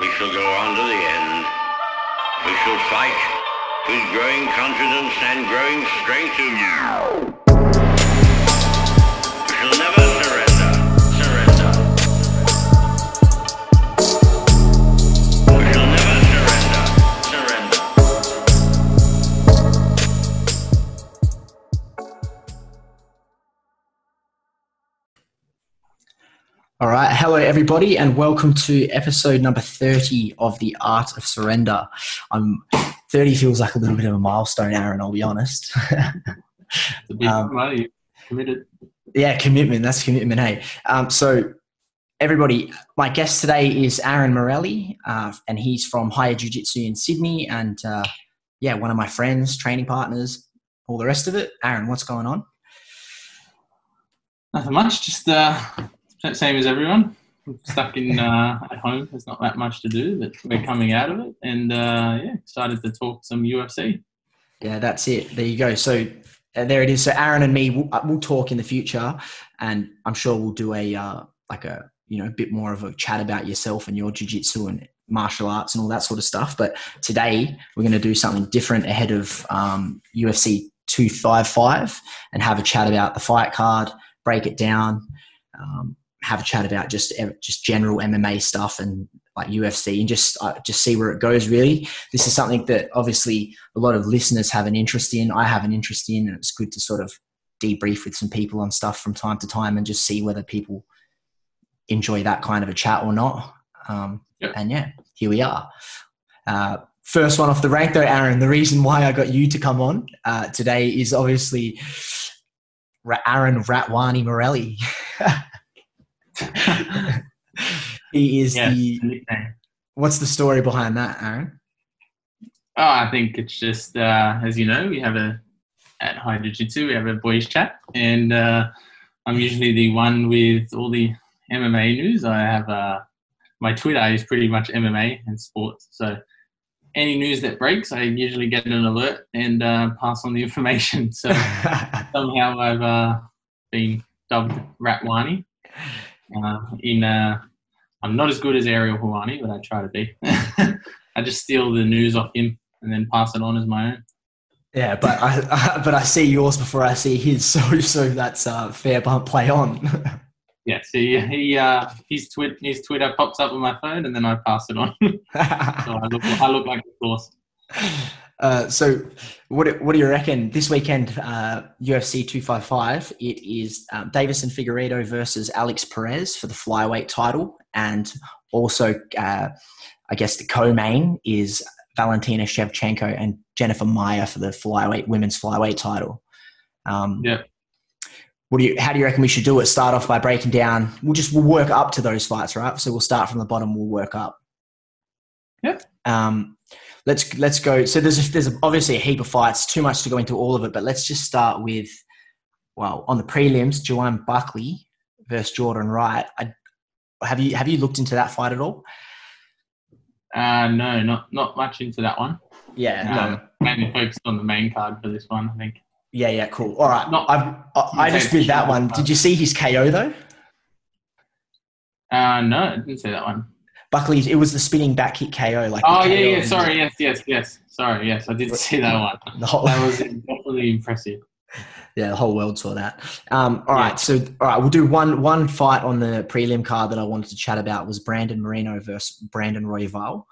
We shall go on to the end. We shall fight with growing confidence and growing strength. We All right. Hello, everybody, and welcome to episode number 30 of The Art of Surrender. I'm 30 feels like a little bit of a milestone, Aaron, I'll be honest. Um, committed. yeah, commitment. That's commitment, hey. Um, so, everybody, my guest today is Aaron Morelli, uh, and he's from Higher Jiu Jitsu in Sydney. And uh, yeah, one of my friends, training partners, all the rest of it. Aaron, what's going on? Nothing much. Just uh, same as everyone. Stuck in uh, at home. There's not that much to do, but we're coming out of it, and uh, yeah, excited to talk some UFC. Yeah, that's it. There you go. So uh, there it is. So Aaron and me, we'll, uh, we'll talk in the future, and I'm sure we'll do a uh, like a you know a bit more of a chat about yourself and your jiu-jitsu and martial arts and all that sort of stuff. But today we're going to do something different ahead of um, UFC 255 and have a chat about the fight card, break it down, um, have a chat about just just general MMA stuff and like UFC and just uh, just see where it goes. Really, this is something that obviously a lot of listeners have an interest in. I have an interest in, and it's good to sort of debrief with some people on stuff from time to time and just see whether people enjoy that kind of a chat or not. Um, Yep. And yeah, here we are. Uh, first one off the rank, though, Aaron. The reason why I got you to come on uh, today is obviously Ra- Aaron Ratwani Morelli. he is Yeah, the. What's the story behind that, Aaron? Oh, I think it's just uh, as you know, we have a at High Jiu Jitsu, we have a boys chat, and uh, I'm usually the one with all the MMA news. I have uh, my Twitter is pretty much MMA and sports, so any news that breaks, I usually get an alert and uh, pass on the information. So somehow I've uh, been dubbed Ratwani. Uh, in uh, I'm not as good as Ariel Helwani, but I try to be. I just steal the news off him and then pass it on as my own. Yeah, but I, but I see yours before I see his, so so that's uh, fair bump play on. Yeah, so he, uh, his tweet his Twitter pops up on my phone and then I pass it on. so I look I look like the source. Uh, so what do- what do you reckon this weekend? Uh, UFC two five five. It is um, Deiveson Figueiredo versus Alex Perez for the flyweight title, and also uh, I guess the co-main is Valentina Shevchenko and Jennifer Maia for the flyweight women's flyweight title. Um, Yeah. What do you? How do you reckon we should do it? Start off by breaking down. We'll just we'll work up to those fights, right? So we'll start from the bottom. We'll work up. Yeah. Um, let's let's go. So there's a, there's obviously a heap of fights. Too much to go into all of it, but let's just start with well on the prelims. Joanne Buckley versus Jordan Wright. I, have you have you looked into that fight at all? Uh, no, not not much into that one. Yeah. Um, mainly focused on the main card for this one, I think. Yeah. Yeah. Cool. All right. Not- I've, I, I just did that one. Did you see his KO though? Uh, no, I didn't see that one. Buckley's. It was the spinning back kick KO. Like. Oh yeah, yeah. Sorry, yes, yes, yes. Sorry, yes, I did see that one. The whole, That was definitely impressive. Yeah, the whole world saw that. Um, all right, Yeah. so all right, we'll do one one fight on the prelim card that I wanted to chat about was Brandon Moreno versus Brandon Royval.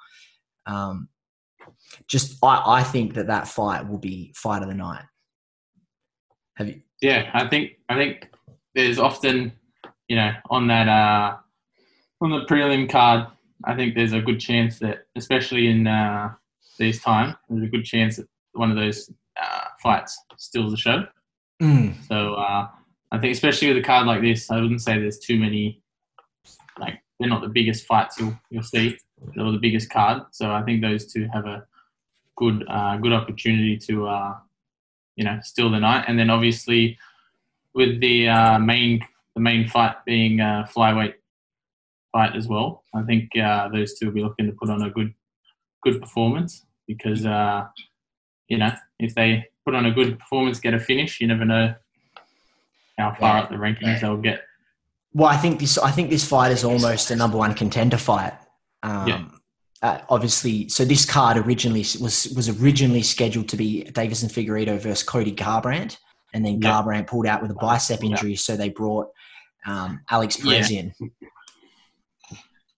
Um, just I, I think that that fight will be fight of the night. Have you? Yeah, I think I think there's often, you know, on that uh, on the prelim card, I think there's a good chance that, especially in uh, these times, there's a good chance that one of those uh, fights steals the show. Mm, So uh, I think, especially with a card like this, I wouldn't say there's too many. Like they're not the biggest fights you'll you'll see, or the biggest card. So I think those two have a good uh, good opportunity to uh, you know steal the night. And then obviously with the uh, main the main fight being uh, flyweight fight as well, I think uh, those two will be looking to put on a good good performance because uh, you know if they put on a good performance, get a finish, you never know how far Yeah. up the rankings they'll get. well, I think this I think this fight is almost a number one contender fight. Um, Yeah. uh, obviously, so this card originally was was originally scheduled to be Deiveson Figueiredo versus Cody Garbrandt, and then Yeah. Garbrandt pulled out with a bicep Yeah. injury, so they brought um, Alex Perez in.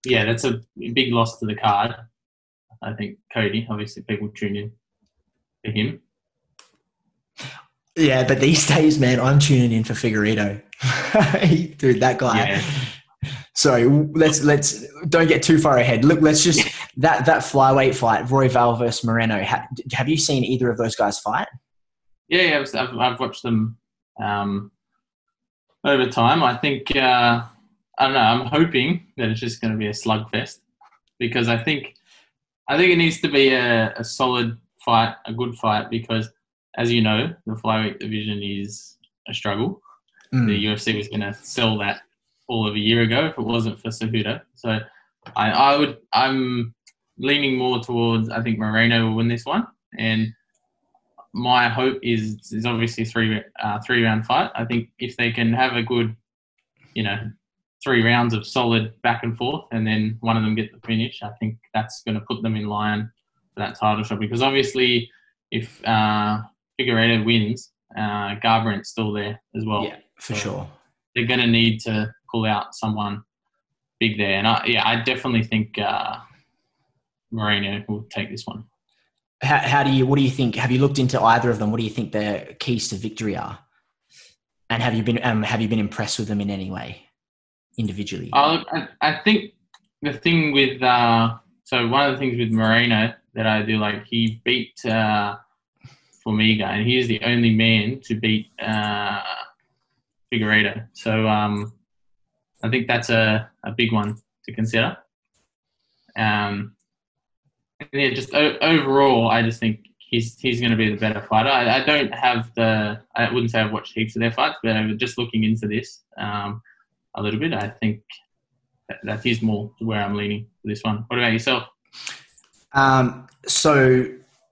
Yeah, that's a big loss to the card. I think Cody, obviously, people tune in for him. Yeah, but these days, man, I'm tuning in for Figueiredo. Dude, that guy. Yeah. Sorry, let's let's don't get too far ahead. Look, let's just that that flyweight fight, Royval versus Moreno. Ha, have you seen either of those guys fight? Yeah, yeah I've, I've, I've watched them um, over time. I think uh, I don't know. I'm hoping that it's just going to be a slugfest because I think I think it needs to be a, a solid fight, a good fight. Because as you know, the flyweight division is a struggle. Mm. The UFC was going to sell that all of a year ago if it wasn't for Cejudo. So I, I would I'm leaning more towards I think Moreno will win this one and my hope is is obviously three uh, three round fight. I think if they can have a good, you know, three rounds of solid back and forth, and then one of them get the finish, I think that's going to put them in line for that title shot. Because obviously, if uh, Figueiredo wins, uh, Garbrandt's still there as well. yeah, for so- sure. They're going to need to pull out someone big there, and I, yeah, I definitely think uh, Moreno will take this one. How, how do you? What do you think? Have you looked into either of them? What do you think their keys to victory are? And have you been um, have you been impressed with them in any way, individually? I, I, think the thing with uh, so one of the things with Moreno that I do like he beat uh, Formiga and he is the only man to beat uh, Figueiredo. So um, I think that's a, a big one to consider. Um, yeah, just o- overall, I just think he's he's going to be the better fighter. I, I don't have the I wouldn't say I've watched heaps of their fights, but just looking into this. Um, a little bit. I think that, that is more where I'm leaning for this one. What about yourself? Um, so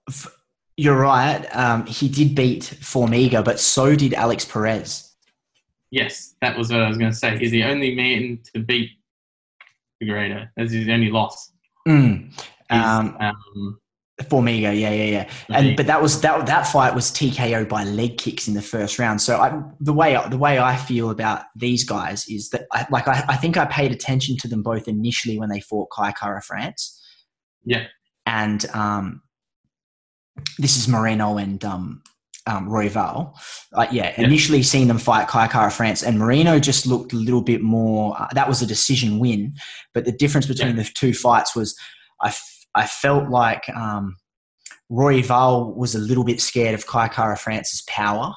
f- you're right. Um, he did beat Formiga, but so did Alex Perez. Yes, that was what I was going to say. He's the only man to beat Figueiredo. That's his only loss. Mm. Um, um, Formiga, yeah, yeah, yeah. And but that was that that fight was TKO by leg kicks in the first round. So I, the way the way I feel about these guys is that I, like I, I think I paid attention to them both initially when they fought Kai Kara France. Yeah. And um, this is Moreno and um, um, Royval. Uh, yeah, Yeah. initially seen them fight Kai Kara France, and Moreno just looked a little bit more. Uh, that was a decision win, but the difference between the two fights was I, I felt like um, Royval was a little bit scared of Kai Kara France's power.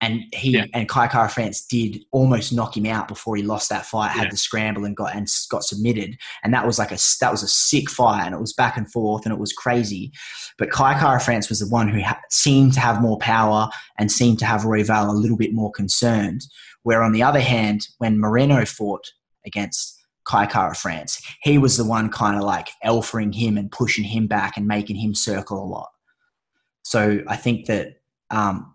And he Yeah. and Kai Kara France did almost knock him out before he lost that fight. Had Yeah. the scramble and got and got submitted, and that was like a that was a sick fight, and it was back and forth, and it was crazy. But Kai Kara France was the one who ha- seemed to have more power and seemed to have Royval a little bit more concerned. Where on the other hand, when Moreno fought against Kai Kara France, he was the one kind of like elfering him and pushing him back and making him circle a lot. So I think that um,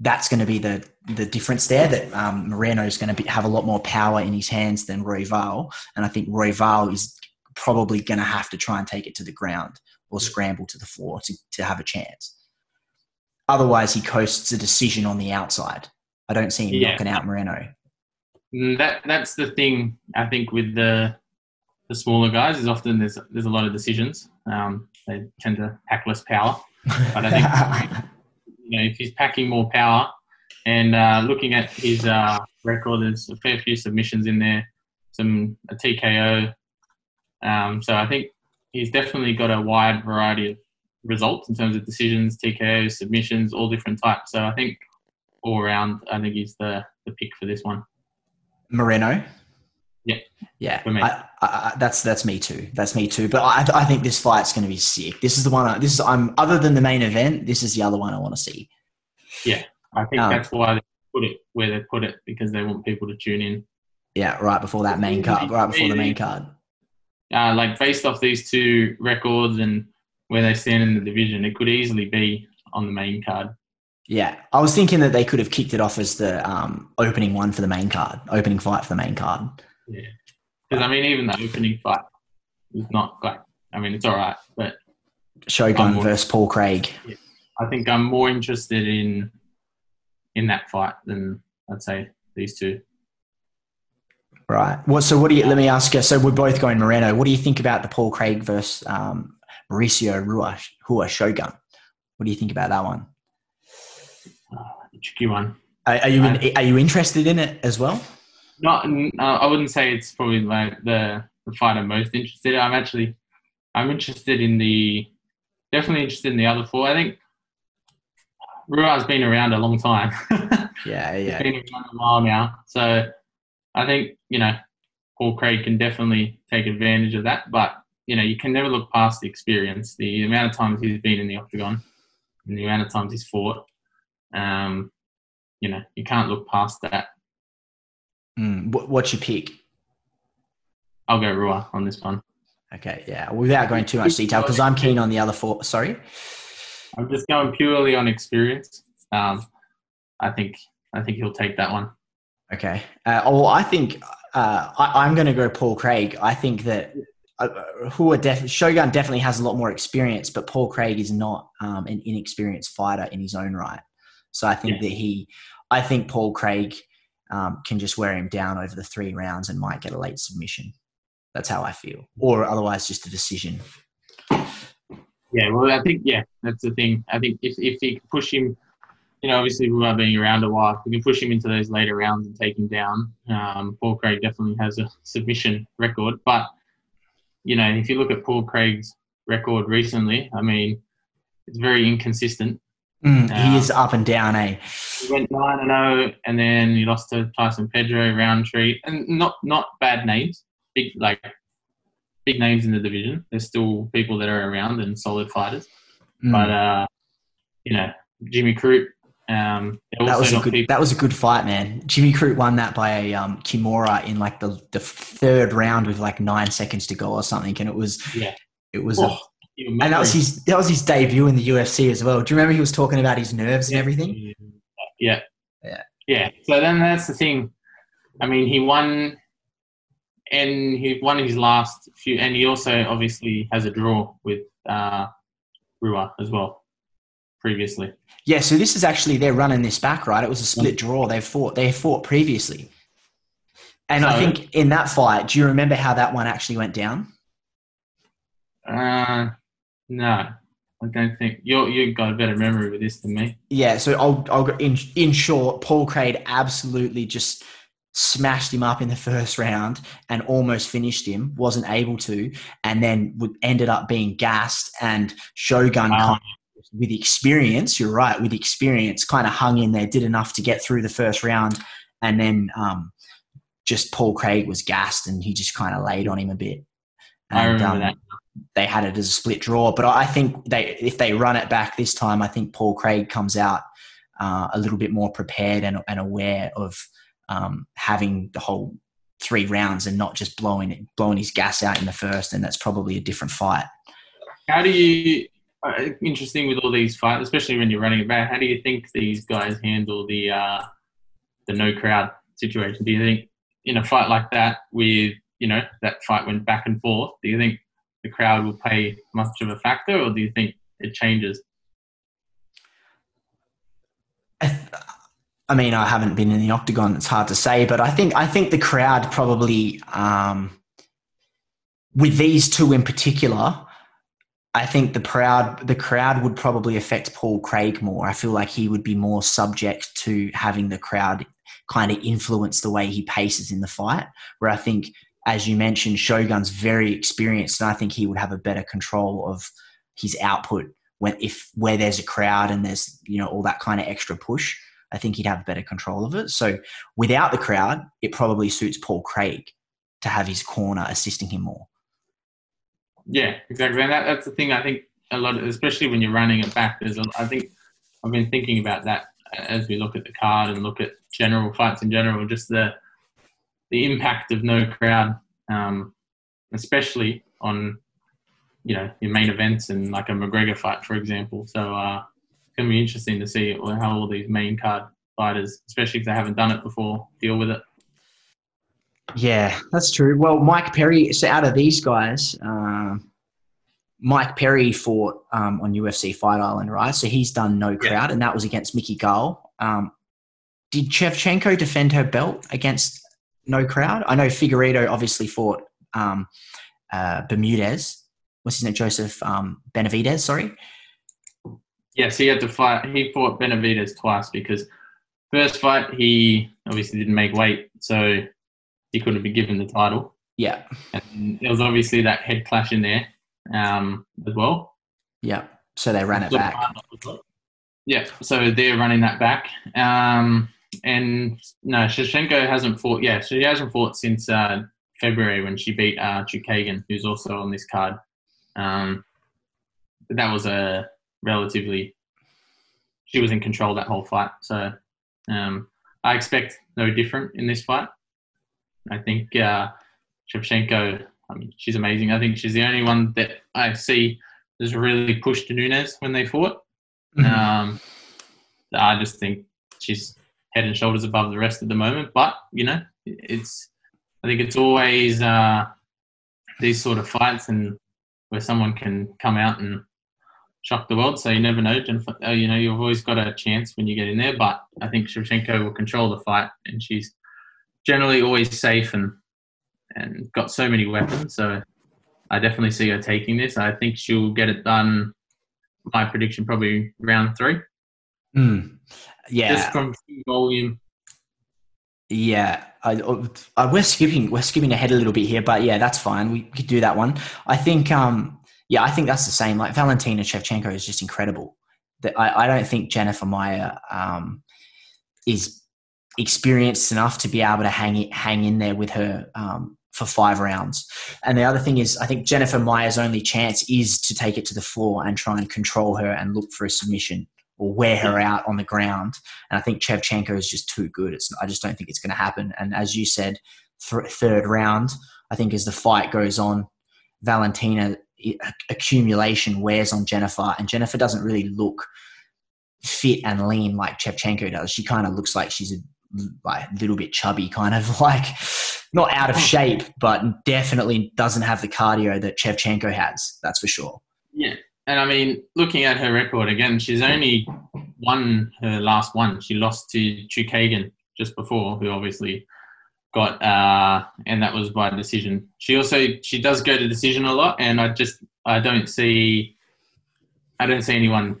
that's going to be the the difference there. That um, Moreno is going to be, have a lot more power in his hands than Royval, and I think Royval is probably going to have to try and take it to the ground or scramble to the floor to, to have a chance. Otherwise, he coasts a decision on the outside. I don't see him Yeah. knocking out Moreno. Mm, that that's the thing I think with the the smaller guys is often there's there's a lot of decisions. Um, they tend to pack less power. But I think you know if he's packing more power and uh, looking at his uh, record, there's a fair few submissions in there, some a TKO. Um, so I think he's definitely got a wide variety of results in terms of decisions, TKOs, submissions, all different types. So I think all around, I think he's the the pick for this one. Moreno. Yeah. yeah. For me. I, I, I, that's that's me too. That's me too. But I, I think this fight's going to be sick. This is the one. I, this is I'm other than the main event. This is the other one I want to see. Yeah, I think Um, that's why they put it where they put it because they want people to tune in. Yeah, right before that main card. Right before the main card. Uh, like based off these two records and where they stand in the division, it could easily be on the main card. Yeah, I was thinking that they could have kicked it off as the um, opening one for the main card, opening fight for the main card. Yeah, because I mean, even the opening fight was not like I mean, it's all right, but Shogun more- versus Paul Craig. I think I'm more interested in in that fight than I'd say these two. Right. Well, so what do you? Let me ask you. So we're both going Moreno. What do you think about the Paul Craig versus um, Mauricio Rua, Rua Shogun? What do you think about that one? Tricky one. Are, are you in, are you interested in it as well? Not, uh, I wouldn't say it's probably like the the fight I'm most interested. in. I'm actually, I'm interested in the, definitely interested in the other four. I think Rua's been around a long time. Yeah, yeah. been around a while now, so I think you know Paul Craig can definitely take advantage of that. But you know, you can never look past the experience, the amount of times he's been in the octagon, and the amount of times he's fought. Um, you know, you can't look past that. Mm, what's your pick? I'll go Rua on this one. Okay, yeah. Without going too much detail, because I'm keen on the other four. Sorry. I'm just going purely on experience. Um, I think I think he'll take that one. Okay. Uh, oh, well, I think uh, I, I'm going to go Paul Craig. I think that uh, who are def- Shogun definitely has a lot more experience, but Paul Craig is not um, an inexperienced fighter in his own right. So I think Yeah. that he, I think Paul Craig um, can just wear him down over the three rounds and might get a late submission. That's how I feel, or otherwise just a decision. Yeah, well, I think yeah, that's the thing. I think if if he can push him, you know, obviously Rua being around a while, if we can push him into those later rounds and take him down. Um, Paul Craig definitely has a submission record, but you know, if you look at Paul Craig's record recently, I mean, it's very inconsistent. Mm, Yeah. He is up and down, eh? He went nine and zero, and then he lost to Tyson Pedro, Rountree, and not not bad names, big like big names in the division. There's still people that are around and solid fighters, Mm. but uh, you know Jimmy Crute. Um, that was a good. people- That was a good fight, man. Jimmy Crute won that by a um, Kimura in like the the third round with like nine seconds to go or something, and it was Yeah. it was, Oh, a, and that was his that was his debut in the UFC as well. Do you remember he was talking about his nerves and everything? Yeah. Yeah. Yeah. So then that's the thing. I mean, he won, and he won his last few, and he also obviously has a draw with uh, Rua as well previously. Yeah. So this is actually they're running this back, right? It was a split draw. They fought. They fought previously, and I think in that fight, do you remember how that one actually went down? Uh, no, I don't think you you've got a better memory with this than me. Yeah, so I'll, I'll go in in short, Paul Craig absolutely just smashed him up in the first round and almost finished him, wasn't able to, and then would, ended up being gassed and Shogun Wow. kind of, with experience, you're right, with experience, kind of hung in there, did enough to get through the first round, and then um, just Paul Craig was gassed and he just kind of laid on him a bit. I remember um, that. They had it as a split draw. But I think they, if they run it back this time, I think Paul Craig comes out uh, a little bit more prepared and, and aware of um, having the whole three rounds and not just blowing it, blowing his gas out in the first. And that's probably a different fight. How do you? Uh, interesting with all these fights, especially when you're running it back. How do you think these guys handle the uh, the no crowd situation? Do you think in a fight like that, with you know that fight went back and forth, do you think the crowd will play much of a factor, or do you think it changes? I mean, I haven't been in the octagon. It's hard to say, but I think I think the crowd probably, um, with these two in particular, I think the crowd the crowd would probably affect Paul Craig more. I feel like he would be more subject to having the crowd kind of influence the way he paces in the fight. Where I think, as you mentioned, Shogun's very experienced, and I think he would have a better control of his output when if where there's a crowd and there's you know all that kind of extra push. I think he'd have better control of it. So without the crowd, it probably suits Paul Craig to have his corner assisting him more. Yeah, exactly. And that, that's the thing. I think a lot, of, especially when you're running it back. There's, a, I think, I've been thinking about that as we look at the card and look at general fights in general. Just the the impact of no crowd, um, especially on you know your main events and like a McGregor fight, for example. So uh, it's gonna be interesting to see how all these main card fighters, especially if they haven't done it before, deal with it. Yeah, that's true. Well, Mike Perry. So out of these guys, um, Mike Perry fought um, on UFC Fight Island, right? So he's done no crowd, and that was against Mickey Gall. Um, did Shevchenko defend her belt against no crowd? I know Figueiredo obviously fought um, uh, Bermudez. What's his name? Joseph um, Benavidez. Sorry. Yes, he had to fight. He fought Benavidez twice because first fight he obviously didn't make weight, so he couldn't be given the title. Yeah. And there was obviously that head clash in there um, as well. Yeah. So they ran it back. Yeah. So they're running that back. Um, and no, Shevchenko hasn't fought. Yeah, she hasn't fought since uh, February when she beat uh, Chookagian, who's also on this card. Um, but that was a relatively. She was in control that whole fight, so um, I expect no different in this fight. I think uh, Shevchenko, I mean, she's amazing. I think she's the only one that I see has really pushed Nunes when they fought. Mm-hmm. Um, I just think she's head and shoulders above the rest at the moment. But you know, it's I think it's always uh, these sort of fights and where someone can come out and shock the world. So you never know. Uh, you know, you've always got a chance when you get in there. But I think Shevchenko will control the fight, and she's generally always safe and and got so many weapons. So I definitely see her taking this. I think she'll get it done. My prediction probably round three. Mm. Yeah. Just from volume. Yeah, I, I, we're skipping we're skipping ahead a little bit here, but yeah, that's fine. We could do that one. I think, um, yeah, I think that's the same. Like Valentina Shevchenko is just incredible. That I, I don't think Jennifer Maia um, is experienced enough to be able to hang it, hang in there with her um, for five rounds. And the other thing is, I think Jennifer Maia's only chance is to take it to the floor and try and control her and look for a submission or wear her out on the ground. And I think Shevchenko is just too good. It's, I just don't think it's going to happen. And as you said, th- third round, I think as the fight goes on, Valentina accumulation wears on Jennifer, and Jennifer doesn't really look fit and lean like Shevchenko does. She kind of looks like she's a like little bit chubby, kind of like not out of shape, but definitely doesn't have the cardio that Shevchenko has. That's for sure. Yeah, and I mean, looking at her record again, she's only won her last one. She lost to Chookagian just before, who obviously got, uh, and that was by decision. She also she does go to decision a lot, and I just I don't see, I don't see anyone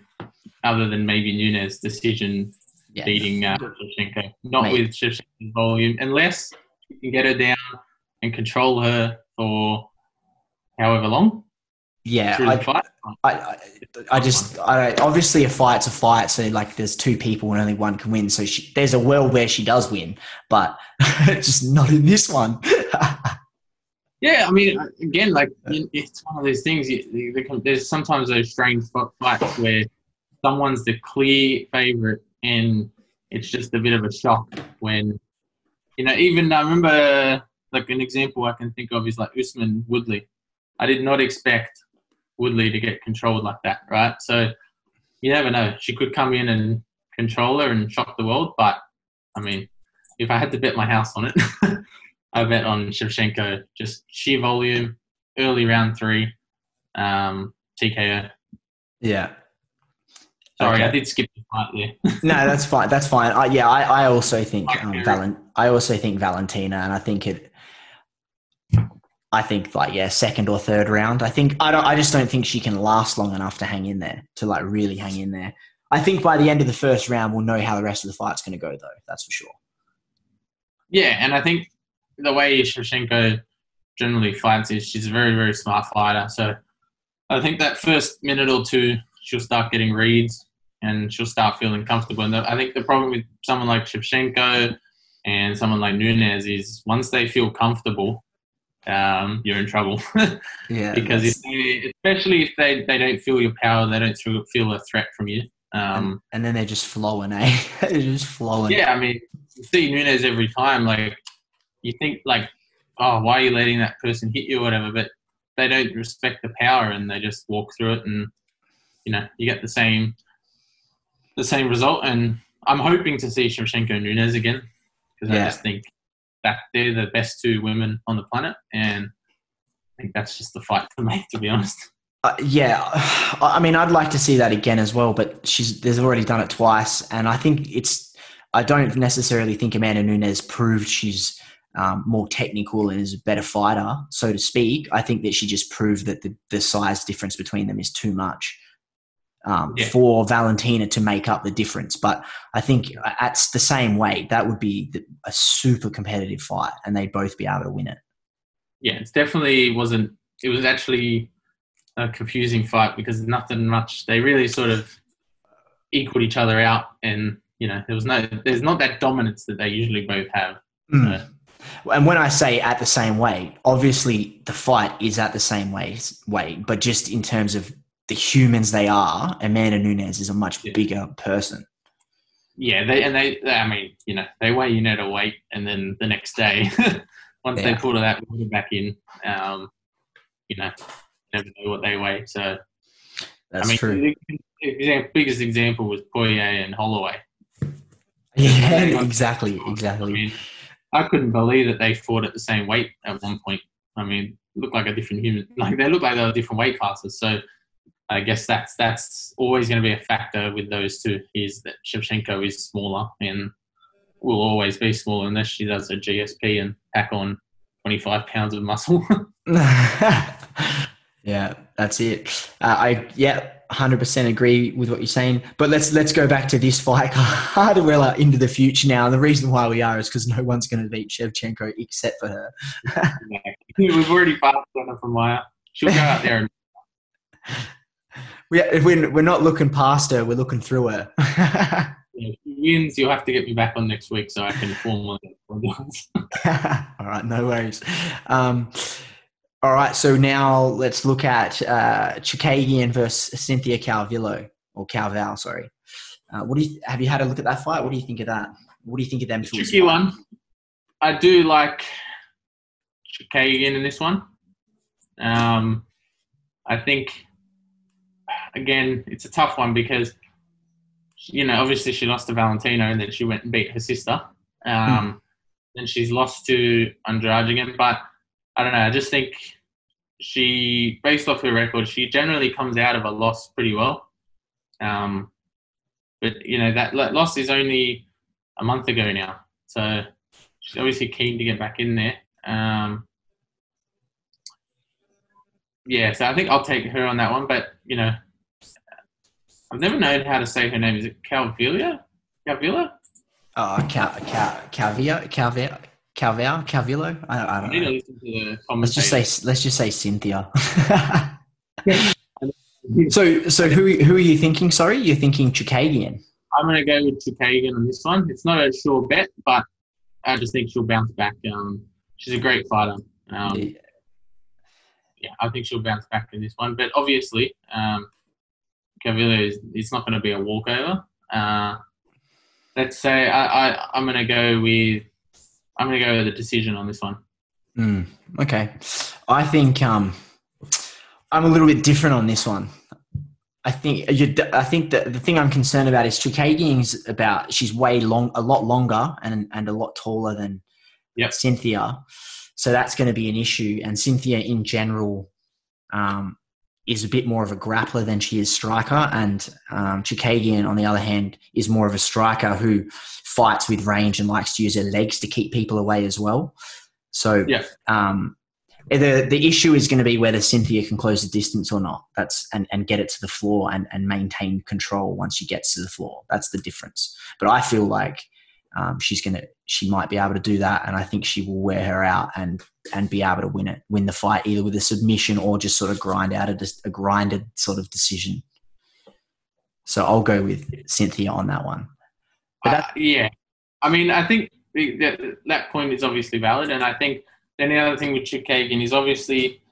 other than maybe Nunes decision yeah. beating uh, Shevchenko. Not Maybe. with Shevchenko's volume, unless you can get her down and control her for however long. Yeah, I, I, I, I, just, I obviously a fight's a fight. So like, there's two people and only one can win. So she, there's a world where she does win, but just not in this one. yeah, I mean, again, like it's one of those things. There's sometimes those strange fights where someone's the clear favorite, and it's just a bit of a shock when, you know, even I remember like an example I can think of is like Usman Woodley. I did not expect Woodley to get controlled like that, right? So you never know. She could come in and control her and shock the world. But I mean, if I had to bet my house on it, I bet on Shevchenko. Just sheer volume, early round three, um, TKO. Yeah. Sorry, okay. I did skip the part there. no, that's fine. That's fine. I, yeah, I, I also think um, Valent. I also think Valentina, and I think it. I think like yeah, second or third round. I think I don't. I just don't think she can last long enough to hang in there to like really hang in there. I think by the end of the first round, we'll know how the rest of the fight's going to go, though. That's for sure. Yeah, and I think the way Shevchenko generally fights is she's a very very smart fighter. So I think that first minute or two, she'll start getting reads and she'll start feeling comfortable. And I think the problem with someone like Shevchenko and someone like Nunes is once they feel comfortable, um, you're in trouble. yeah. because if they, especially if they, they don't feel your power, they don't feel a threat from you. Um, and, and, then they're just flowing, eh? they're just flowing. Yeah, I mean, you see Nunes every time. Like, you think like, oh, why are you letting that person hit you or whatever? But they don't respect the power and they just walk through it, and you know, you get the same the same result. And I'm hoping to see Shevchenko Nunes again because yeah. I just think they're the best two women on the planet, and I think that's just the fight to make, to be honest. Uh, yeah, I mean, I'd like to see that again as well, but she's there's already done it twice, and I think it's. I don't necessarily think Amanda Nunes proved she's um, more technical and is a better fighter, so to speak. I think that she just proved that the, the size difference between them is too much um, Yeah. for Valentina to make up the difference. But I think at the same weight, that would be the, a super competitive fight, and they'd both be able to win it. Yeah, it definitely wasn't. It was actually a confusing fight because nothing much. They really sort of equaled each other out, and you know there was no. There's not that dominance that they usually both have. Mm. And when I say at the same weight, obviously the fight is at the same weight, weight, but just in terms of the humans they are, Amanda Nunes is a much Yeah. bigger person. Yeah, they and they. they- I mean, you know, they weigh you at a weight, and then the next day, once they Yeah. pull that water back in, um, you know, never know what they weigh. So That's I mean, true. the exam- biggest example was Poirier and Holloway. Yeah, exactly, exactly. I mean, I couldn't believe that they fought at the same weight at one point. I mean, looked like a different human. Like they looked like they were different weight classes. So I guess that's that's always going to be a factor with those two. Is that Shevchenko is smaller and will always be smaller unless she does a GSP and pack on 25 pounds of muscle. yeah, that's it. Uh, I yeah, hundred percent agree with what you're saying. But let's let's go back to this fight, Harderella into the future now. And the reason why we are is because no one's going to beat Shevchenko except for her. We've already passed on her from Maia. She'll go out there and We, if we're, we're not looking past her, we're looking through her. you if she wins. You'll have to get me back on next week so I can formally apologize. all right, no worries. Um, all right, so now let's look at uh, Chookagian versus Cynthia Calvillo or Calval. Sorry. Uh, what do you have you had a look at that fight? What do you think of that? What do you think of them? two? tricky one. I do like Kagan in this one. Um, I think again it's a tough one because you know obviously she lost to Valentino and then she went and beat her sister. Um, Then she's lost to Andrade again, but I don't know. I just think she, based off her record, she generally comes out of a loss pretty well. Um, but you know that that loss is only a month ago now, so she's obviously keen to get back in there. Um, yeah, so I think I'll take her on that one. But you know, I've never known how to say her name. Is it Calvilla? Calvilla? Oh, Cal, Cal, Calvia, Calvia, Calvia, Calvillo. I, I I don't need to know. listen to the Let's just say let's just say Cynthia. so so who who are you thinking? Sorry, you're thinking Chookagian. I'm going to go with Chikagan on this one. It's not a sure bet, but I just think she'll bounce back. Um, she's a great fighter. Um, yeah, I think she'll bounce back in this one. But obviously, um, Cavillo is it's not going to be a walkover. Uh, let's say I, I I'm going to go with I'm going to go with the decision on this one. Mm, okay, I think um, I'm a little bit different on this one. I think you, I think that the thing I'm concerned about is Chookagian's about she's way long, a lot longer and and a lot taller than Yep. Cynthia, so that's going to be an issue. And Cynthia, in general, um, is a bit more of a grappler than she is striker, and um, Chookagian, on the other hand, is more of a striker who fights with range and likes to use her legs to keep people away as well. So Yeah. um, the the issue is going to be whether Cynthia can close the distance or not. That's and, and get it to the floor and, and maintain control once she gets to the floor. That's the difference. But I feel like um, she's gonna she might be able to do that, and I think she will wear her out and and be able to win it, win the fight either with a submission or just sort of grind out a, a grinded sort of decision. So I'll go with Cynthia on that one. But Uh, yeah, I mean, I think that that point is obviously valid, and I think then the other thing with Chikagan is obviously,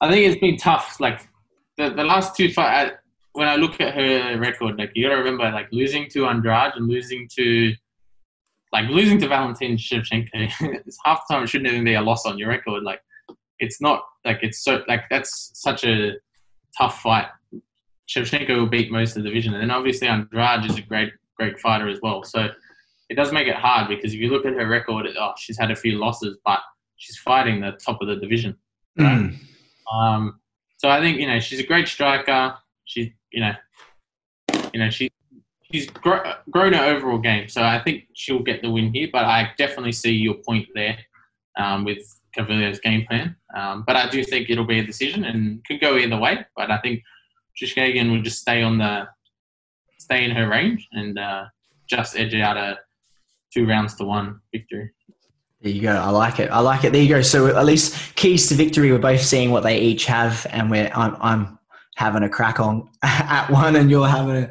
I think it's been tough. Like the the last two fights, when I look at her record, like you got to remember, like losing to Andrade and losing to, like losing to Valentin Shevchenko, it's half the time it shouldn't even be a loss on your record. Like it's not like it's so like that's such a tough fight. Shevchenko will beat most of the division, and then obviously Andrade is a great great fighter as well. So it does make it hard because if you look at her record, oh, she's had a few losses, but she's fighting the top of the division. Mm. Um, So I think you know she's a great striker. She you know you know she she's gro- grown her overall game. So I think she'll get the win here. But I definitely see your point there um, with Calvillo's game plan. Um, but I do think it'll be a decision and could go either way. But I think Trish Kagan will just stay on the stay in her range and uh, just edge out a two rounds to one victory. There you go. I like it. I like it. There you go. So at least keys to victory. We're both seeing what they each have, and we're I'm, I'm having a crack on at one, and you're having a,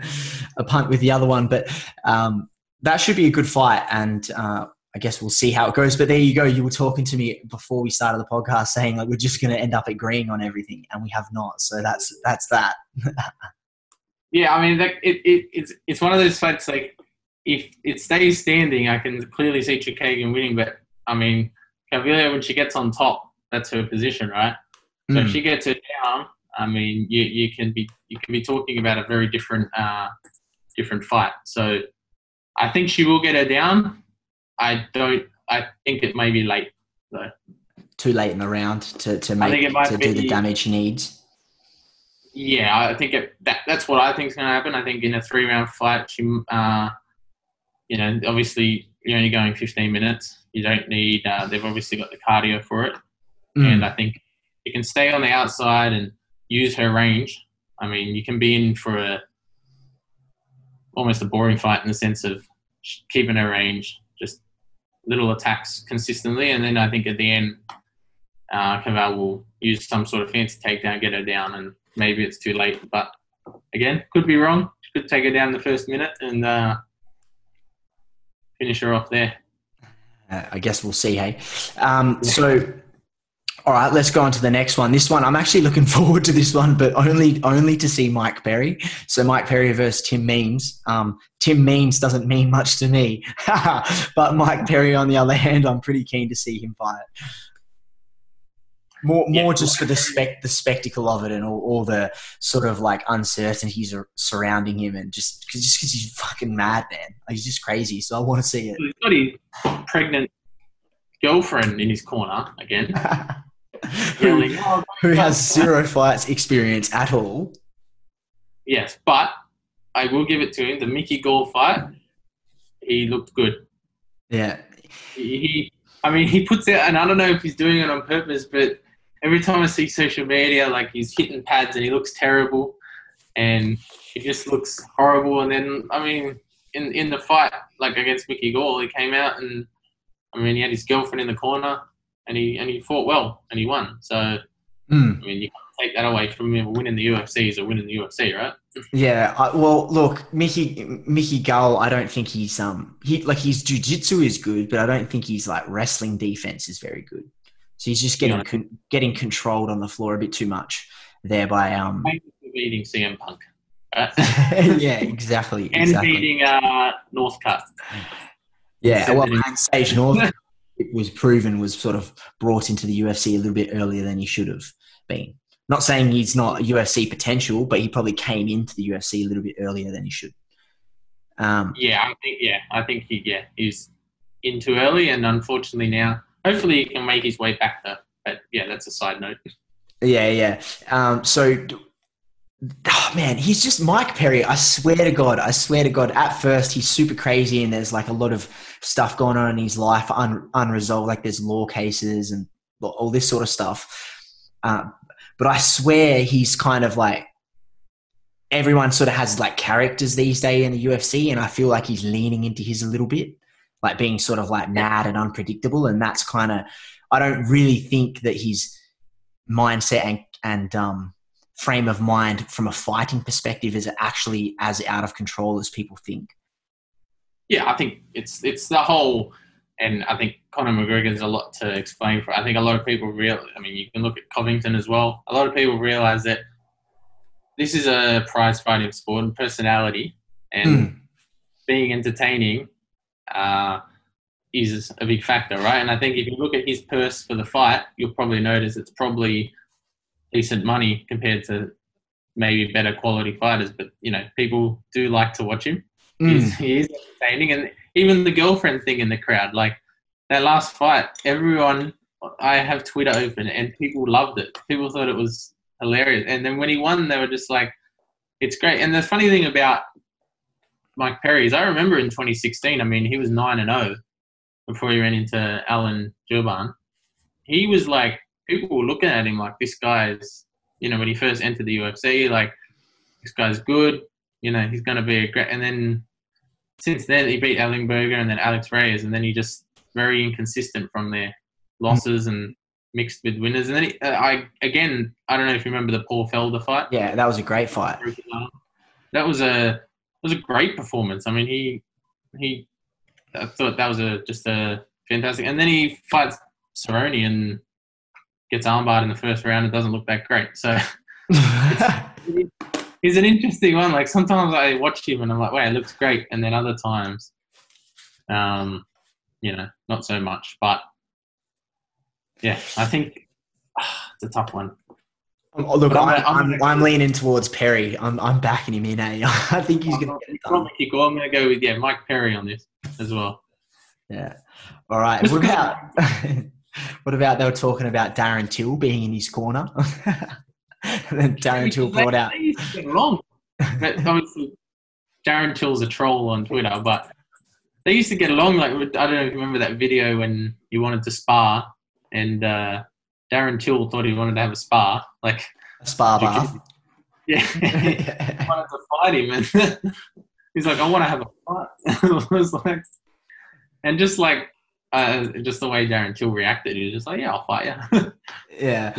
a punt with the other one. But um, that should be a good fight, and uh, I guess we'll see how it goes. But there you go. You were talking to me before we started the podcast, saying like we're just going to end up agreeing on everything, and we have not. So that's that's that. yeah, I mean, it, it it's it's one of those fights like if it stays standing, I can clearly see Chookagian winning, but I mean, Calvillo, when she gets on top, that's her position, right? So Mm. if she gets her down, I mean, you, you can be you can be talking about a very different uh, different fight. So I think she will get her down. I don't. I think it may be late though. Too late in the round to to make to do the damage she needs. Yeah, I think it, that that's what I think is going to happen. I think in a three round fight, she, uh, you know, obviously you're only going 15 minutes. You don't need. Uh, they've obviously got the cardio for it. Mm. and I think you can stay on the outside and use her range. I mean, you can be in for a almost a boring fight in the sense of keeping her range, just little attacks consistently, and then I think at the end, uh, Caval will use some sort of fancy takedown, get her down, and maybe it's too late. But again, could be wrong. She could take her down the first minute and uh, finish her off there. Uh, I guess we'll see. Hey, um, so all right, let's go on to the next one. This one, I'm actually looking forward to this one, but only only to see Mike Perry. So Mike Perry versus Tim Means. Um, Tim Means doesn't mean much to me, but Mike Perry, on the other hand, I'm pretty keen to see him fight. More, Yeah. more just for the spec, the spectacle of it, and all, all the sort of like uncertainties surrounding him, and just cause, just because he's fucking mad, man. He's just crazy. So I want to see it. He's got his pregnant girlfriend in his corner again, who, "Oh, who has zero fights experience at all. Yes, but I will give it to him. The Mickey Gall fight, he looked good. Yeah. He, he, I mean, he puts out, and I don't know if he's doing it on purpose, but every time I see social media, like he's hitting pads and he looks terrible, and he just looks horrible. And then, I mean, in in the fight, like against Mickey Gall, he came out and, I mean, he had his girlfriend in the corner, and he and he fought well and he won. So, I Mm. mean, you can't take that away from him. Winning the UFC is a win in the UFC, right? Yeah. I, well, look, Mickey Mickey Gall. I don't think he's um he like his jujitsu is good, but I don't think he's like wrestling defense is very good. So he's just getting Yeah. con- getting controlled on the floor a bit too much there by um. Beating CM Punk. Right? yeah, exactly. and exactly. beating uh, Northcutt. Yeah, well, and Sage North was proven was sort of brought into the UFC a little bit earlier than he should have been. Not saying he's not a UFC potential, but he probably came into the UFC a little bit earlier than he should. Um, Yeah, I think yeah, I think he yeah he's in too early, and unfortunately now, hopefully he can make his way back there. But yeah, that's a side note. yeah, yeah. Um, so, oh man, he's just Mike Perry. I swear to God, I swear to God. At first, he's super crazy, and there's like a lot of stuff going on in his life un- unresolved. Like there's law cases and all this sort of stuff. Um, but I swear he's kind of like everyone sort of has like characters these days in the UFC, and I feel like he's leaning into his a little bit, like being sort of like mad and unpredictable, and that's kind of I don't really think that his mindset and and um, frame of mind from a fighting perspective is actually as out of control as people think. Yeah, I think it's it's the whole, and I think Conor McGregor's a lot to explain for. I think a lot of people real. I mean, you can look at Covington as well. A lot of people realize that this is a prize fighting sport and personality, and being entertaining uh, is a big factor, right? And I think if you look at his purse for the fight, you'll probably notice it's probably decent money compared to maybe better quality fighters. But you know, people do like to watch him. Mm. He's, he is entertaining, and even the girlfriend thing in the crowd, like that last fight, everyone. I have Twitter open, and people loved it. People thought it was hilarious. And then when he won, they were just like, it's great. And the funny thing about Mike Perry is I remember in 2016, I mean, he was 9 and 0 before he ran into Alan Jouban. He was like, people were looking at him like, this guy's, you know, when he first entered the UFC, like, this guy's good, you know, he's going to be a great. And then since then, he beat Ellenberger and then Alex Reyes, and then he just very inconsistent from there, losses and mixed with winners. And then he, uh, I again, I don't know if you remember the Paul Felder fight. Yeah, that was a great fight. That was a was a great performance. I mean, he he, I thought that was a just a fantastic. And then he fights Cerrone and gets armbarred in the first round. It doesn't look that great. So he's an interesting one. Like sometimes I watch him and I'm like, wow, it looks great, and then other times, um, you know, not so much. But yeah, I think ah, it's a tough one. Oh, look, But I'm, I'm- I'm, I'm- I'm, leaning towards Perry. I'm, I'm backing him in. Eh? I think he's going to get it done. Probably keep going. I'm going to go with yeah, Mike Perry on this as well. Yeah. All right. What about what about they were talking about Darren Till being in his corner? and then Darren Till brought out. They used to get along. But obviously, Darren Till's a troll on Twitter, but they used to get along. Like I don't know if you remember that video when he wanted to spar, and uh, Darren Till thought he wanted to have a spar. Like, a Spa bath. yeah, he wanted to fight him, and he's like, "I want to have a fight." was like, and just like. Uh, just the way Darren Till reacted, he was just like, "Yeah, I'll fight you." yeah.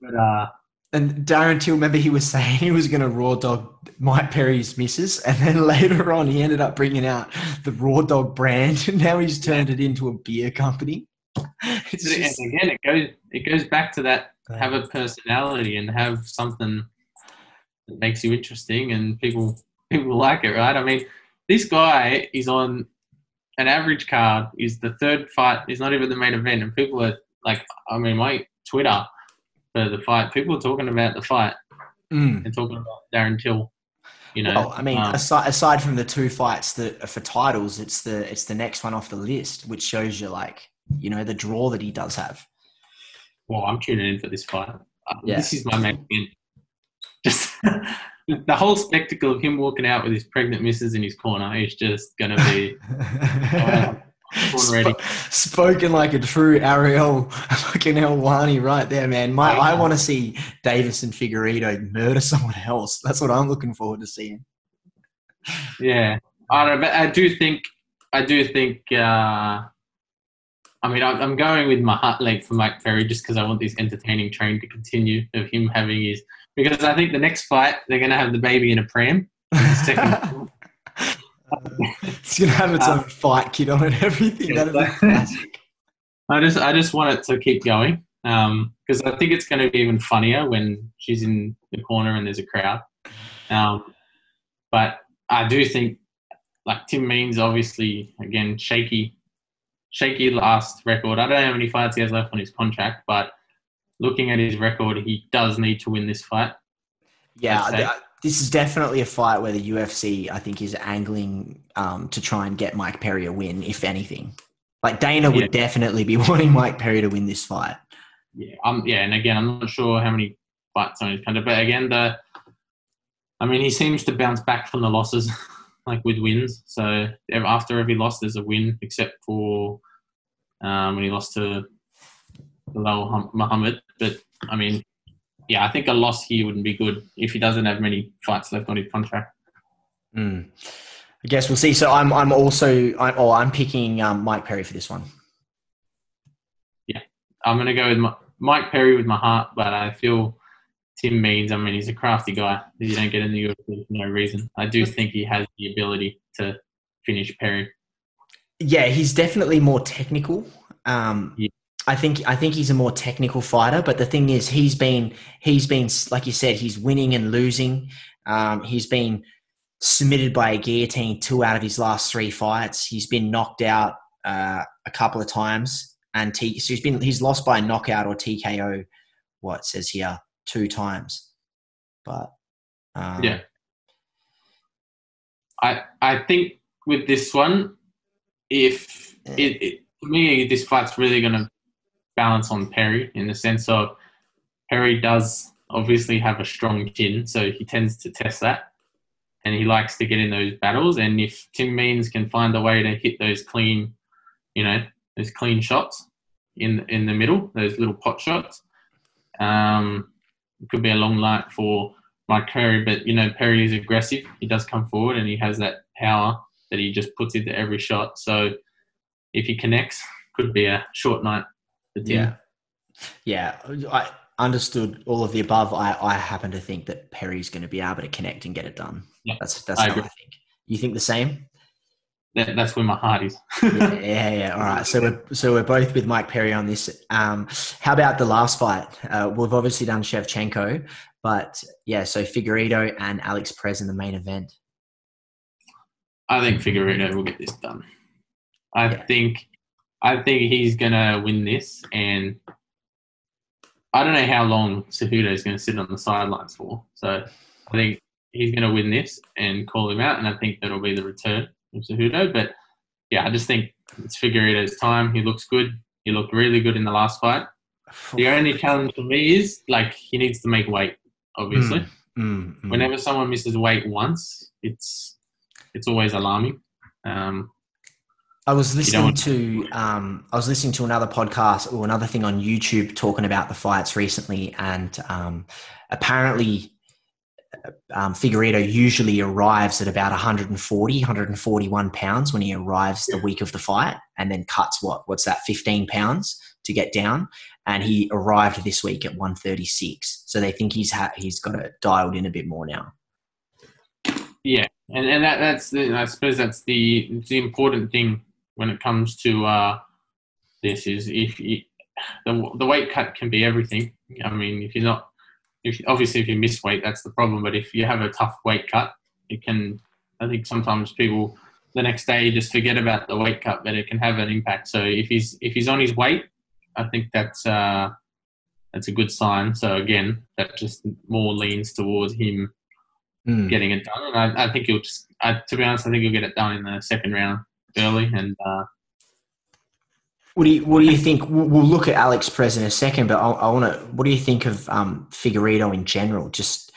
but uh, And Darren Till, remember he was saying he was going to raw dog Mike Perry's misses, and then later on he ended up bringing out the raw dog brand, and now he's turned it into a beer company. It's and just, again, it goes it goes back to that have a personality and have something that makes you interesting and people people like it, right? I mean, this guy is on an average card. is the third fight. is not even the main event, and people are like, I mean, my Twitter for the fight, people are talking about the fight Mm. and talking about Darren Till. You know, Well, I mean, um, aside, aside from the two fights that are for titles, it's the it's the next one off the list, which shows you like you know the draw that he does have. well, I'm tuning in for this fight. Uh, Yeah. This is my main event. Just the whole spectacle of him walking out with his pregnant missus in his corner is just going to be already. Sp- spoken like a true Ariel fucking Helwani right there, man. My, I want to see Deiveson Figueiredo murder someone else. That's what I'm looking forward to seeing. Yeah, I don't but I do think I do think. Uh, I mean, I'm I'm going with my heart leg for Mike Perry just because I want this entertaining train to continue of him having his. Because I think the next fight they're going to have the baby in a pram. Second, it's gonna have its own fight kit on it. Everything. Yeah. I just I just want it to keep going because I think it's going to be even funnier when she's in the corner and there's a crowd. Um, but I do think like Tim Means obviously again shaky, shaky last record. I don't know how many fights he has left on his contract, but looking at his record, he does need to win this fight. Yeah, I'd say. th- this is definitely a fight where the UFC, I think, is angling um, to try and get Mike Perry a win, if anything. Like Dana would Yeah. definitely be wanting Mike Perry to win this fight. Yeah, um, yeah, and again, I'm not sure how many fights on his contract, but again, the, I mean, he seems to bounce back from the losses, like with wins. So after every loss, there's a win, except for um, when he lost to Belal Muhammad. But I mean, yeah, I think a loss here wouldn't be good if he doesn't have many fights left on his contract. Mm. I guess we'll see. So I'm, I'm also, I'm, oh, I'm picking um, Mike Perry for this one. Yeah, I'm going to go with my, Mike Perry with my heart, but I feel Tim Means. I mean, he's a crafty guy. You don't get in the UFC for no reason. I do think he has the ability to finish Perry. Yeah, he's definitely more technical. Um, Yeah. I think I think he's a more technical fighter, but the thing is, he's been he's been like you said, he's winning and losing. Um, he's been submitted by a guillotine two out of his last three fights. He's been knocked out uh, a couple of times, and T- so he's been he's lost by a knockout or TKO. What it says here two times, but um, Yeah. I I think with this one, if it, it for me this fight's really going to balance on Perry in the sense of Perry does obviously have a strong chin, so he tends to test that, and he likes to get in those battles. And if Tim Means can find a way to hit those clean, you know, those clean shots in in the middle, those little pot shots, um, it could be a long night for Mike Perry. But you know, Perry is aggressive. He does come forward, and he has that power that he just puts into every shot. So if he connects, could be a short night. Yeah. Yeah. I understood all of the above. I, I happen to think that Perry's going to be able to connect and get it done. Yeah, That's that's I how agree. I think. You think the same? That, that's where my heart is. yeah, yeah, yeah. All right. So we're so we're both with Mike Perry on this. Um, how about the last fight? Uh, we've obviously done Shevchenko, but yeah. So Figueiredo and Alex Perez in the main event. I think Figueiredo will get this done. I Yeah. think I think he's gonna win this, and I don't know how long Cejudo is gonna sit on the sidelines for. So I think he's gonna win this and call him out, and I think that'll be the return of Cejudo. But yeah, I just think it's Figueiredo's time. He looks good. He looked really good in the last fight. The only challenge for me is like he needs to make weight. Obviously, Mm, mm. whenever someone misses weight once, it's it's always alarming. Um, I was listening to um, I was listening to another podcast or another thing on YouTube talking about the fights recently, and um, apparently um, Figueiredo usually arrives at about 140, 141 pounds when he arrives the week of the fight, and then cuts what what's that 15 pounds to get down, and he arrived this week at 136. So they think he's ha- he's got it dialed in a bit more now. Yeah, and and that that's the, I suppose that's the the important thing when it comes to uh, this is if you, the the weight cut can be everything. I mean, if you're not, if obviously if you miss weight, that's the problem. But if you have a tough weight cut, it can. I think sometimes people the next day just forget about the weight cut, but it can have an impact. So if he's if he's on his weight, I think that's uh, that's a good sign. So again, that just more leans towards him Mm. getting it done. And I, I think he'll just, I, to be honest, I think he'll get it done in the second round early. And uh, What do you What do you think? We'll, look at Alex Perez in a second, but I, I want to. What do you think of um, Figueiredo in general? Just,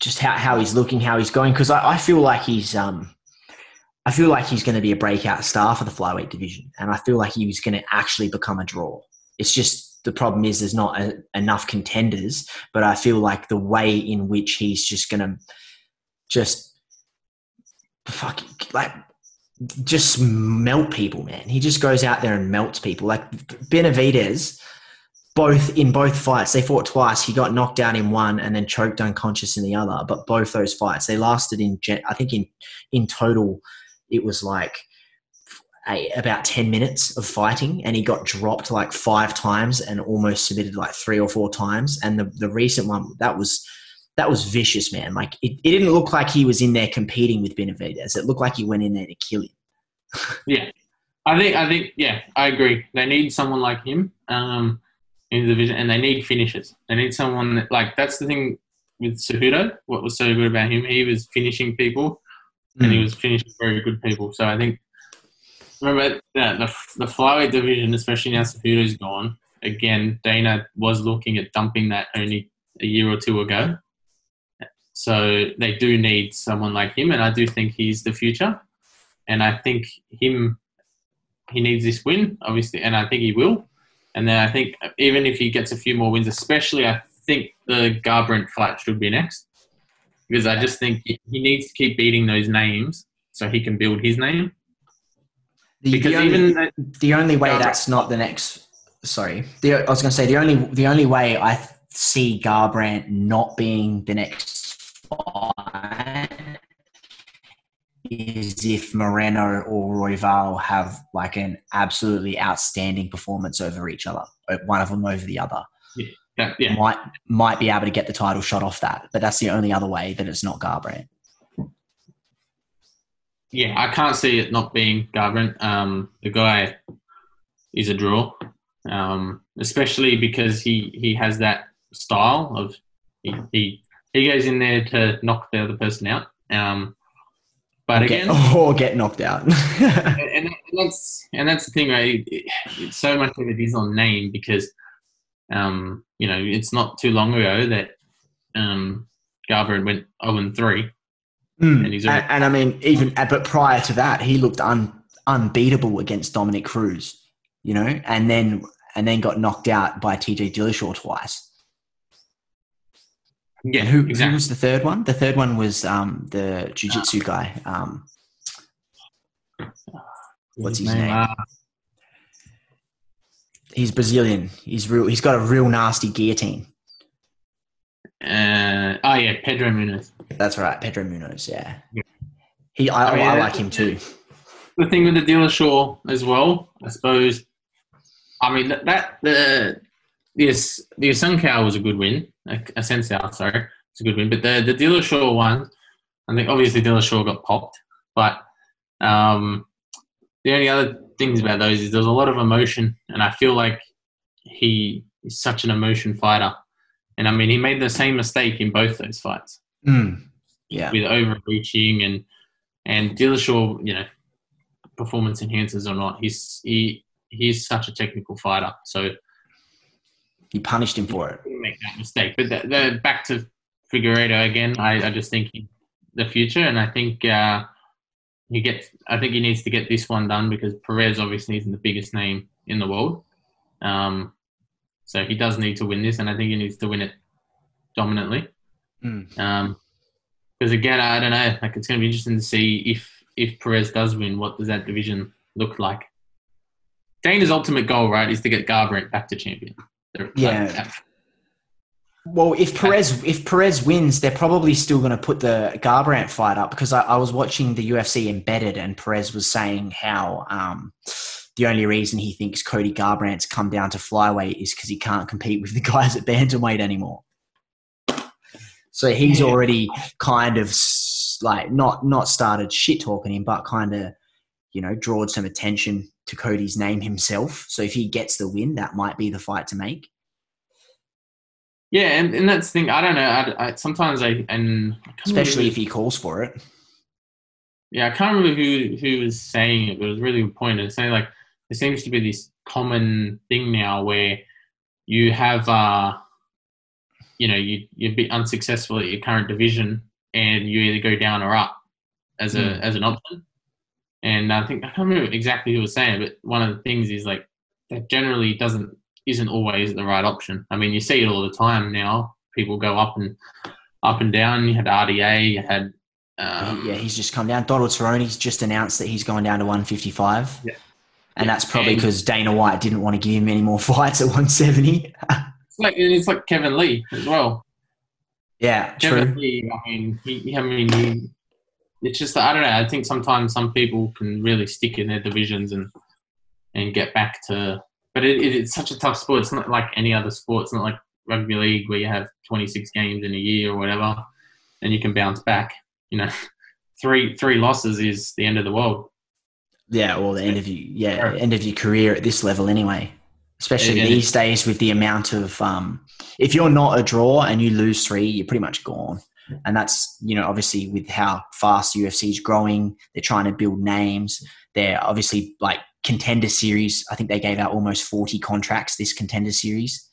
just how, how he's looking, how he's going. Because I, I feel like he's, um, I feel like he's going to be a breakout star for the flyweight division, and I feel like he's going to actually become a draw. It's just the problem is there's not a, enough contenders, but I feel like the way in which he's just going to, just, fuck, like just melt people, man. He just goes out there and melts people. Like Benavidez, both in both fights, they fought twice. He got knocked out in one and then choked unconscious in the other. But both those fights, they lasted in, I think in in total, it was like a, about 10 minutes of fighting and he got dropped like five times and almost submitted like three or four times and the, the recent one that was that was vicious man like it, it didn't look like he was in there competing with benavidez it looked like he went in there to kill him yeah, I think, I think, yeah, I agree. They need someone like him um, in the division and they need finishers. They need someone that, like, that's the thing with Cejudo. What was so good about him, he was finishing people and he Mm. was finishing very good people. So I think remember that the the flyweight division, especially now Cejudo's gone. Again, Dana was looking at dumping that only a year or two ago. So they do need someone like him, and I do think he's the future. And I think him, he needs this win, obviously, and I think he will. And then I think even if he gets a few more wins, especially I think the Garbrandt fight should be next because I just think he needs to keep beating those names so he can build his name. the, Because the only, even the only way Garbrandt- that's not the next sorry the, i was going to say the only the only way i see garbrandt not being the next fight is if Moreno or Royval have like an absolutely outstanding performance over each other, uh, one of them over the other. that, yeah, Might might be able to get the title shot off that, but that's the only other way that it's not Garbrandt. yeah, I can't see it not being Garbrandt. Um, the guy is a draw, um, especially because he, he has that style of he, he he goes in there to knock the other person out. Um, but Or again, get, or get knocked out. and, and that's and that's the thing, right? So much of it is on name because Um, you know, it's not too long ago that um, Garbrandt went 0 and 3. Mm. And he's and, already- and I mean, even uh, but prior to that, he looked un, unbeatable against Dominick Cruz, you know, and then and then got knocked out by TJ Dillashaw twice. Yeah, who, who was the third one? The third one was um, the jiu-jitsu guy. Um, what's his name? Uh, he's Brazilian. He's real. He's got a real nasty guillotine. uh, oh, yeah, Pedro Munhoz. That's right, Pedro Munhoz. Yeah, Yeah. he. I, I mean, I like him too. the thing with the dealer Dillashaw as well, I suppose. I mean that, that the this the Assunção was a good win. A, a Sensao, sorry, it's a good win. But the the Dillashaw one, I think obviously Dillashaw got popped, but um, the only other things about those is there's a lot of emotion, and I feel like he is such an emotion fighter. And I mean, he made the same mistake in both those fights Mm. Yeah, with overreaching and and Dillashaw, you know, performance enhancers or not, he's he he's such a technical fighter, so he punished him for it. didn't make that mistake. But the, the back to Figueiredo again, I, I just think he, the future, and I think uh, he gets. I think he needs to get this one done because Perez obviously isn't the biggest name in the world, um, so he does need to win this, and I think he needs to win it dominantly. Mm. Um, because again, I don't know. Like it's going to be interesting to see if if Perez does win, what does that division look like? Dana's ultimate goal, right, is to get Garbrandt back to champion. They're- Yeah. Well, if Perez if Perez wins, they're probably still going to put the Garbrandt fight up because I, I was watching the UFC embedded, and Perez was saying how um, the only reason he thinks Cody Garbrandt's come down to flyweight is because he can't compete with the guys at bantamweight anymore. So he's Yeah. already kind of like not not started shit talking him, but kind of you know drawed some attention to Cody's name himself. So if he gets the win, that might be the fight to make. yeah, and, and that's the thing. I don't know. I, I, sometimes I and I especially if he calls for it. yeah, I can't remember who who was saying it, but it was really good point. It's saying like there seems to be this common thing now where you have uh you know you you're be unsuccessful at your current division and you either go down or up as a Mm. as an option. And I think I can't remember exactly who was saying, it, but one of the things is like that generally doesn't isn't always the right option. I mean, you see it all the time now. People go up and up and down. You had RDA, you had um, yeah, he's just come down. Donald Cerrone's just announced that he's going down to 155. Yeah. And Yeah. that's probably because Dana White didn't want to give him any more fights at 170. It's like it's like Kevin Lee as well. yeah, Kevin true. Lee, I mean, he, I mean, he, it's just I don't know. I think sometimes some people can really stick in their divisions and and get back to. But it, it, it's such a tough sport. It's not like any other sport. It's not like rugby league where you have 26 games in a year or whatever, and you can bounce back. You know, three three losses is the end of the world. Yeah, or the end of you, yeah, end of your career at this level anyway. Especially and these days with the amount of, um, if you're not a draw and you lose three, you're pretty much gone. And that's, you know, obviously with how fast UFC is growing, they're trying to build names. They're obviously like contender series. I think they gave out almost 40 contracts this contender series.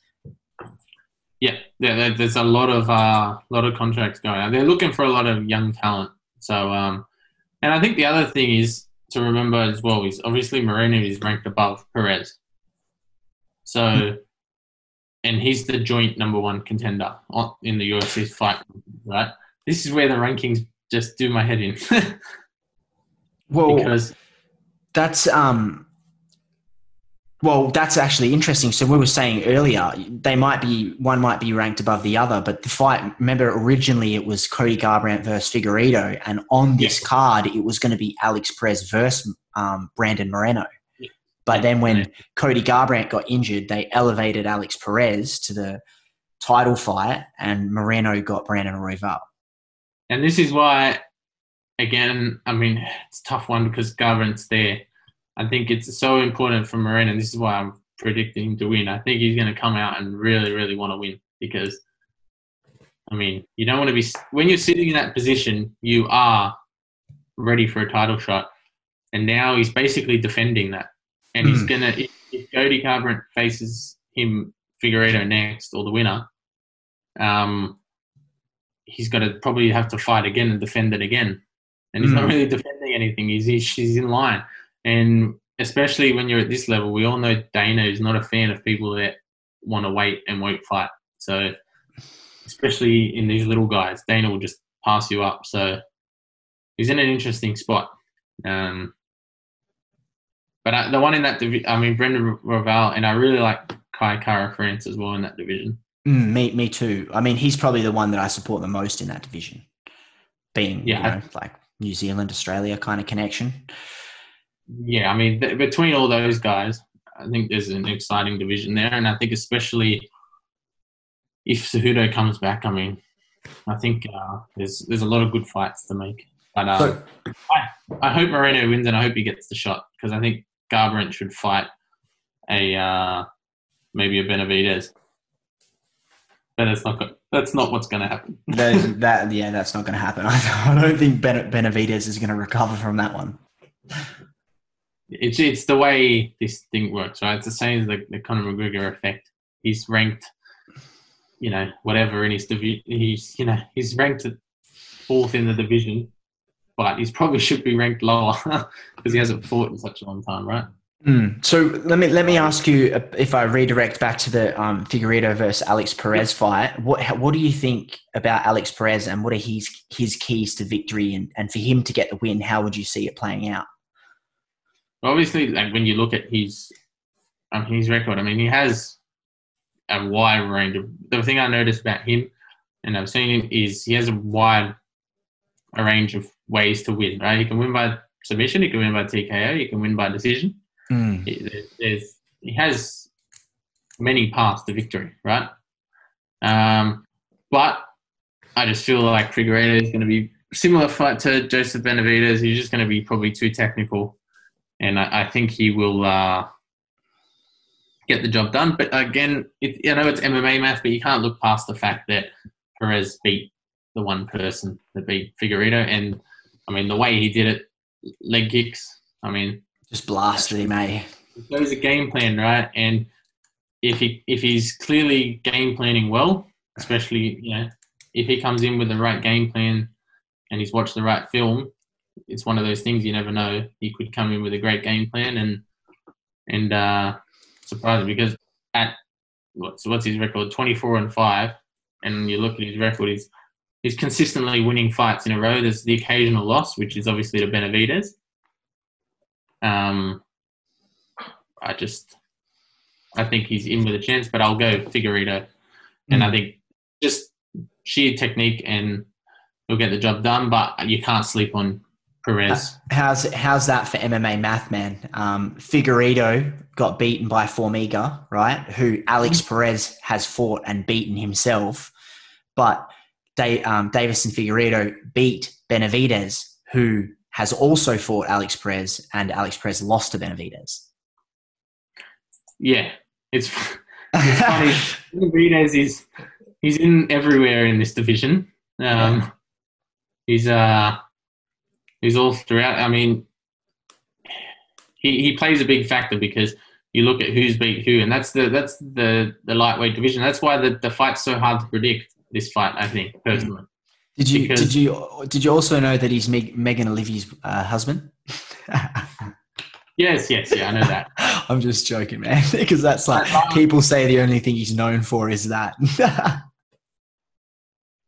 Yeah, yeah. There's a lot of uh, lot of contracts going out. They're looking for a lot of young talent. So, um, and I think the other thing is to remember as well is obviously Moreno is ranked above Perez. So, and he's the joint number one contender in the UFC fight, right? This is where the rankings just do my head in Well, because That's um well, that's actually interesting. So we were saying earlier, they might be one might be ranked above the other, but the fight. Remember, originally it was Cody Garbrandt versus Figueiredo, and on this card it was going to be Alex Perez versus um, Brandon Moreno. But then when. Cody Garbrandt got injured, they elevated Alex Perez to the title fight, and Moreno got Brandon Royval. And this is why, again, I mean, it's a tough one because Garbrandt's there. I think it's so important for Moreno. and This is why I'm predicting him to win. I think he's going to come out and really, really want to win because, I mean, you don't want to be when you're sitting in that position. You are ready for a title shot, and now he's basically defending that. And he's Hmm. gonna if, if Cody Garbrandt faces him Figueiredo next or the winner, um, he's gonna probably have to fight again and defend it again. And he's not Mm. really defending anything. He's, he's he's in line, and especially when you're at this level, we all know Dana is not a fan of people that want to wait and won't fight. So, especially in these little guys, Dana will just pass you up. So, he's in an interesting spot. Um, but I, the one in that division, I mean, Brandon Royval, and I really like Kai Kara France as well in that division. Mm, me, me too. I mean, he's probably the one that I support the most in that division, being Yeah, you know, like New Zealand, Australia kind of connection. Yeah, I mean, th- between all those guys, I think there's an exciting division there, and I think especially if Cejudo comes back, I mean, I think uh, there's there's a lot of good fights to make. But um, So- I, I hope Moreno wins, and I hope he gets the shot because I think Garbrandt should fight a uh, maybe a Benavidez. But that's not that's not what's going to happen. That, that yeah, that's not going to happen. I don't think ben, Benavidez is going to recover from that one. It's it's the way this thing works, right? It's the same as the, the Conor McGregor effect. He's ranked, you know, whatever in his division. He's you know he's ranked fourth in the division, but he probably should be ranked lower because he hasn't fought in such a long time, right? Mm. So let me let me ask you if I redirect back to the um, Figueiredo versus Alex Perez fight. What what do you think about Alex Perez and what are his his keys to victory and, and for him to get the win? How would you see it playing out? Obviously, like when you look at his um, his record, I mean, he has a wide range of. The thing I noticed about him, and I've seen him, is he has a wide a range of ways to win. Right, he can win by submission, he can win by TKO, he can win by decision. Mm. He- there's- he has many paths to victory, right? Um, but I just feel like Figueiredo is going to be similar fight to Joseph Benavidez. He's just going to be probably too technical, and I, I think he will uh, get the job done. But again, it, I know it's MMA math, but you can't look past the fact that Perez beat the one person that beat Figueiredo, and I mean the way he did it, leg kicks. I mean, Just blasted him, eh? there's a game plan, right? And if he if he's clearly game planning well, especially you know if he comes in with the right game plan and he's watched the right film, it's one of those things you never know. He could come in with a great game plan and and uh, surprise because at what's what's his record twenty four and five, and you look at his record, he's he's consistently winning fights in a row. There's the occasional loss, which is obviously to Benavidez. Um, I just, I think he's in with a chance, but I'll go Figueiredo. And I think just sheer technique and he'll get the job done, but you can't sleep on Perez. How's how's that for MMA math, man? Um, Figueiredo got beaten by Formiga, right? Who Alex Perez has fought and beaten himself, but um, Deiveson Figueiredo beat Benavidez, who has also fought Alex Perez, and Alex Perez lost to Benavidez. Yeah, it's, it's funny. Benavidez is he's in everywhere in this division. Um, Yeah. He's uh he's all throughout. I mean, he he plays a big factor because you look at who's beat who, and that's the that's the the lightweight division. That's why the the fight's so hard to predict. This fight, I think personally. Did you Because- did you did you also know that he's Meg, Megan Olivi's uh, husband? Yes, yes, yeah, I know that. I'm just joking, man, because that's like people say the only thing he's known for is that.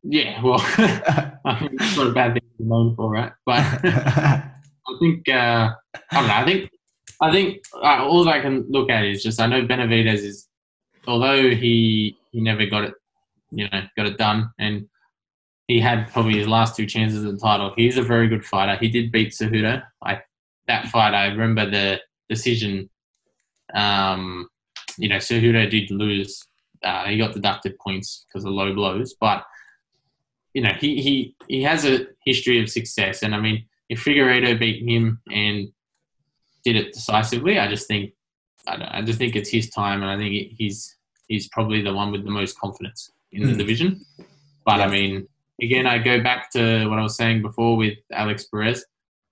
Yeah, well, I think it's not a bad thing to be known for, right? But I think uh, I don't know. I think I think uh, all I can look at is just I know Benavidez is, although he he never got it, you know, got it done, and he had probably his last two chances at the title. He's a very good fighter. He did beat Cejudo. I that fight. I remember the decision. Um, you know, Cejudo did lose. Uh, he got deducted points because of low blows, but you know, he, he, he has a history of success. And I mean, if Figueiredo beat him and did it decisively, I just think, I, I just think it's his time. And I think he's, he's probably the one with the most confidence in the Hmm. division. But I mean, again, I go back to what I was saying before with Alex Perez,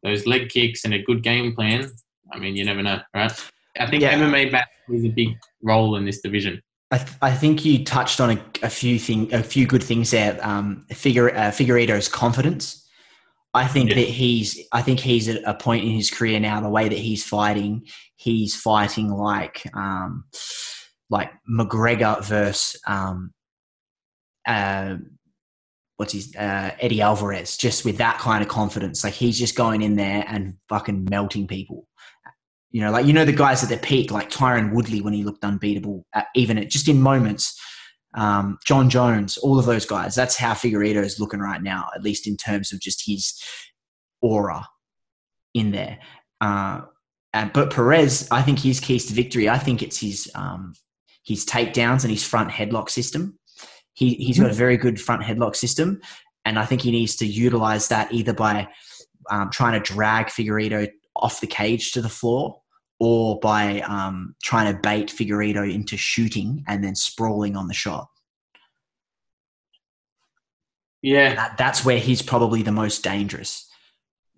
those leg kicks and a good game plan. I mean, you never know, right? I think Yeah. MMA back plays a big role in this division. I, th- I think you touched on a, a few thing, a few good things there. Um, Figure, uh, Figueiredo's confidence. I think Yeah. that he's. I think he's at a point in his career now. The way that he's fighting, he's fighting like, um, like McGregor versus, um, uh, what's his uh, Eddie Alvarez. Just with that kind of confidence, like he's just going in there and fucking melting people. You know, like you know the guys at their peak, like Tyron Woodley when he looked unbeatable, at, even at, just in moments. Um, Jon Jones, all of those guys. That's how Figueiredo is looking right now, at least in terms of just his aura in there. Uh, and, but Perez, I think his keys to victory. I think it's his um, his takedowns and his front headlock system. He he's got a very good front headlock system, and I think he needs to utilize that either by um, trying to drag Figueiredo off the cage to the floor or by um, trying to bait Figueiredo into shooting and then sprawling on the shot. Yeah, That, that's where he's probably the most dangerous.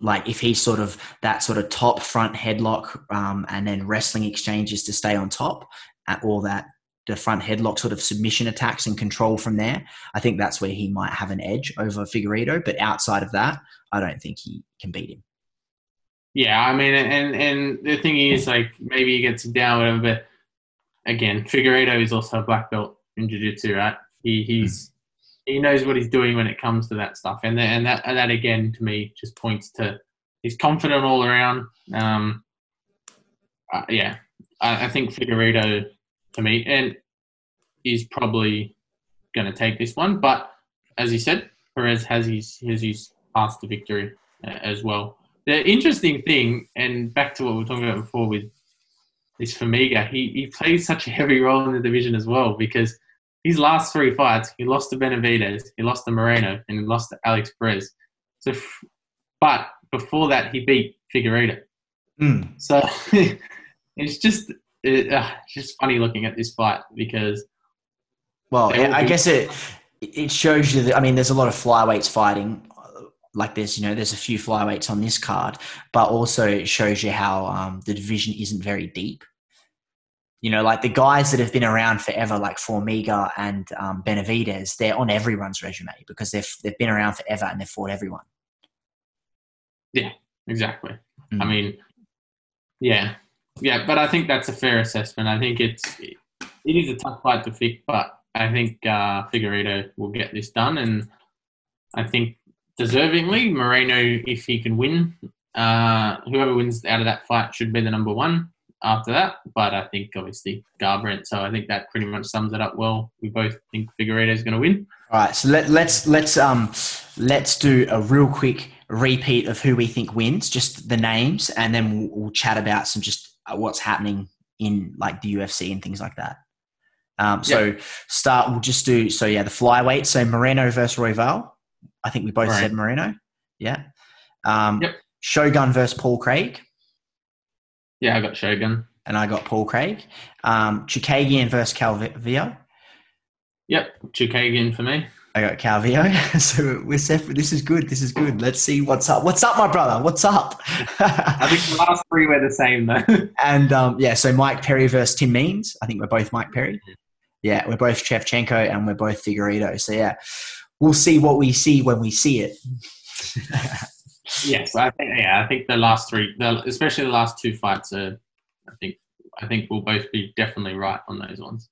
Like if he's sort of that sort of top front headlock um, and then wrestling exchanges to stay on top, at all that the front headlock sort of submission attacks and control from there. I think that's where he might have an edge over Figueiredo. But outside of that, I don't think he can beat him. yeah. I mean, and and the thing is, like, maybe he gets down, whatever. But again, Figueiredo is also a black belt in jiu-jitsu, right? He he's he knows what he's doing when it comes to that stuff, and that, and that and that again to me just points to he's confident all around. Um, uh, yeah, I, I think Figueiredo to me and is probably going to take this one, but as you said, Perez has his has his path to victory uh, as well. The interesting thing, and back to what we were talking about before with this Formiga, he, he plays such a heavy role in the division as well because his last three fights, he lost to Benavidez, he lost to Moreno, and he lost to Alex Perez. So, but before that, he beat Figueiredo. So it's just it, uh, it's just funny looking at this fight because Well, all I guess it it shows you that. I mean, there's a lot of flyweights fighting. uh, Like there's, you know, there's a few flyweights on this card, but also it shows you how um, the division isn't very deep. You know, like the guys that have been around forever, like Formiga and um, Benavidez, they're on everyone's resume because they've they've been around forever and they've fought everyone. Yeah, exactly. I Mm. mean, yeah, yeah, but I think that's a fair assessment. I think it's it is a tough fight to pick, but I think uh, Figueiredo will get this done, and I think deservingly Moreno, if he can win, uh, whoever wins out of that fight should be the number one after that. But I think obviously Garbrandt, so I think that pretty much sums it up well. We both think Figueiredo is going to win. All right, so let, let's let's um let's do a real quick repeat of who we think wins, just the names, and then we'll, we'll chat about some just what's happening in like the UFC and things like that. Um, so start. We'll just do so. Yeah, the flyweight. So Moreno versus Royval. I think we both Right. said Moreno. Yeah. Um, Yep. Shogun versus Paul Craig, Yeah, I got Shogun. and I got Paul Craig. Um, Chookagian versus Calvillo. Yep, Chookagian for me. I got Calvillo. so we're separate. This is good. This is good. Let's see what's up. What's up, my brother? What's up? I think the last three were the same though. and um, yeah, so Mike Perry versus Tim Means. I think we're both Mike Perry. Yeah, we're both Shevchenko and we're both Figueiredo. So yeah, we'll see what we see when we see it. Yes, I think yeah, I think the last three, the, especially the last two fights, are, I think I think we'll both be definitely right on those ones.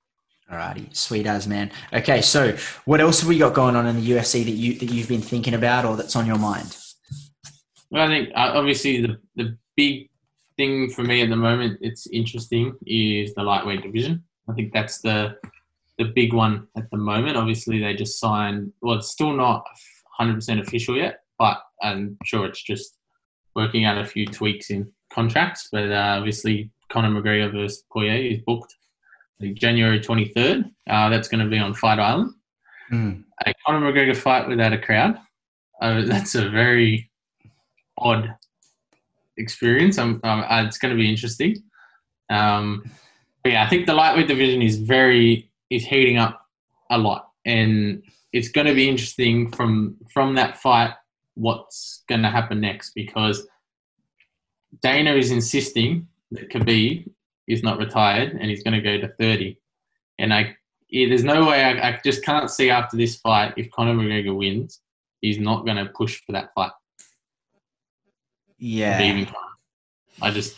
Alrighty, sweet as man. Okay, so what else have we got going on in the UFC that you that you've been thinking about or that's on your mind? Well, I think uh, obviously the the big thing for me at the moment, it's interesting, is the lightweight division. I think that's the the big one at the moment. Obviously, they just signed. Well, it's still not 100% official yet, but I'm sure it's just working out a few tweaks in contracts. But uh, obviously, Conor McGregor versus Poirier is booked January 23rd. Uh, that's going to be on Fight Island. Mm. A Conor McGregor fight without a crowd. Uh, that's a very odd experience. Um, uh, it's going to be interesting. Um, but yeah, I think the lightweight division is very is heating up a lot, and it's going to be interesting from from that fight what's going to happen next because Dana is insisting that Khabib is not retired and he's going to go to thirty, and I there's no way I, I just can't see after this fight if Conor McGregor wins, he's not going to push for that fight. Yeah. I just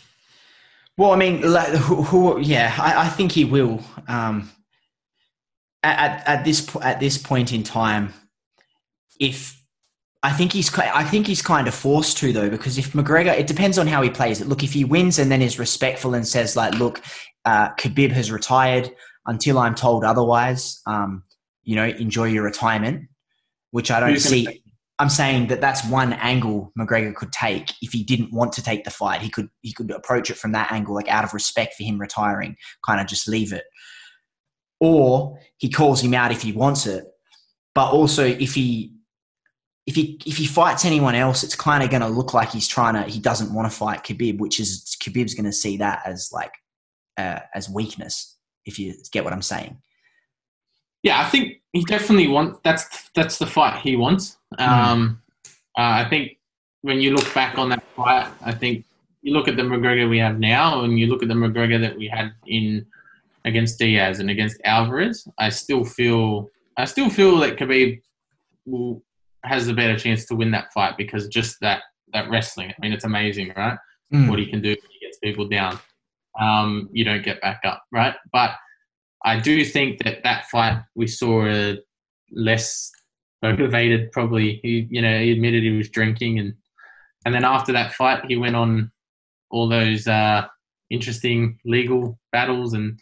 Well, I mean, like, who, who, yeah, I, I think he will. Um, at, at, at this at this point in time, if I think he's I think he's kind of forced to though, because if McGregor, it depends on how he plays it. Look, if he wins and then is respectful and says like, "Look, uh, Khabib has retired until I'm told otherwise," um, you know, enjoy your retirement, which I don't Who's gonna see. I'm saying that that's one angle McGregor could take if he didn't want to take the fight. He could he could approach it from that angle, like out of respect for him retiring, kind of just leave it. Or he calls him out if he wants it, but also if he if he if he fights anyone else, it's kind of going to look like he's trying to he doesn't want to fight Khabib, which is Khabib's going to see that as like uh, as weakness. If you get what I'm saying. Yeah, I think he definitely wants. That's that's the fight he wants. Um, uh, I think when you look back on that fight, I think you look at the McGregor we have now, and you look at the McGregor that we had in against Diaz and against Alvarez. I still feel I still feel that Khabib will, has the better chance to win that fight because just that that wrestling. I mean, it's amazing, right? Mm. what he can do when he gets people down. Um, you don't get back up, right? But I do think that that fight we saw a less motivated. Probably, he you know he admitted he was drinking, and and then after that fight, he went on all those uh, interesting legal battles, and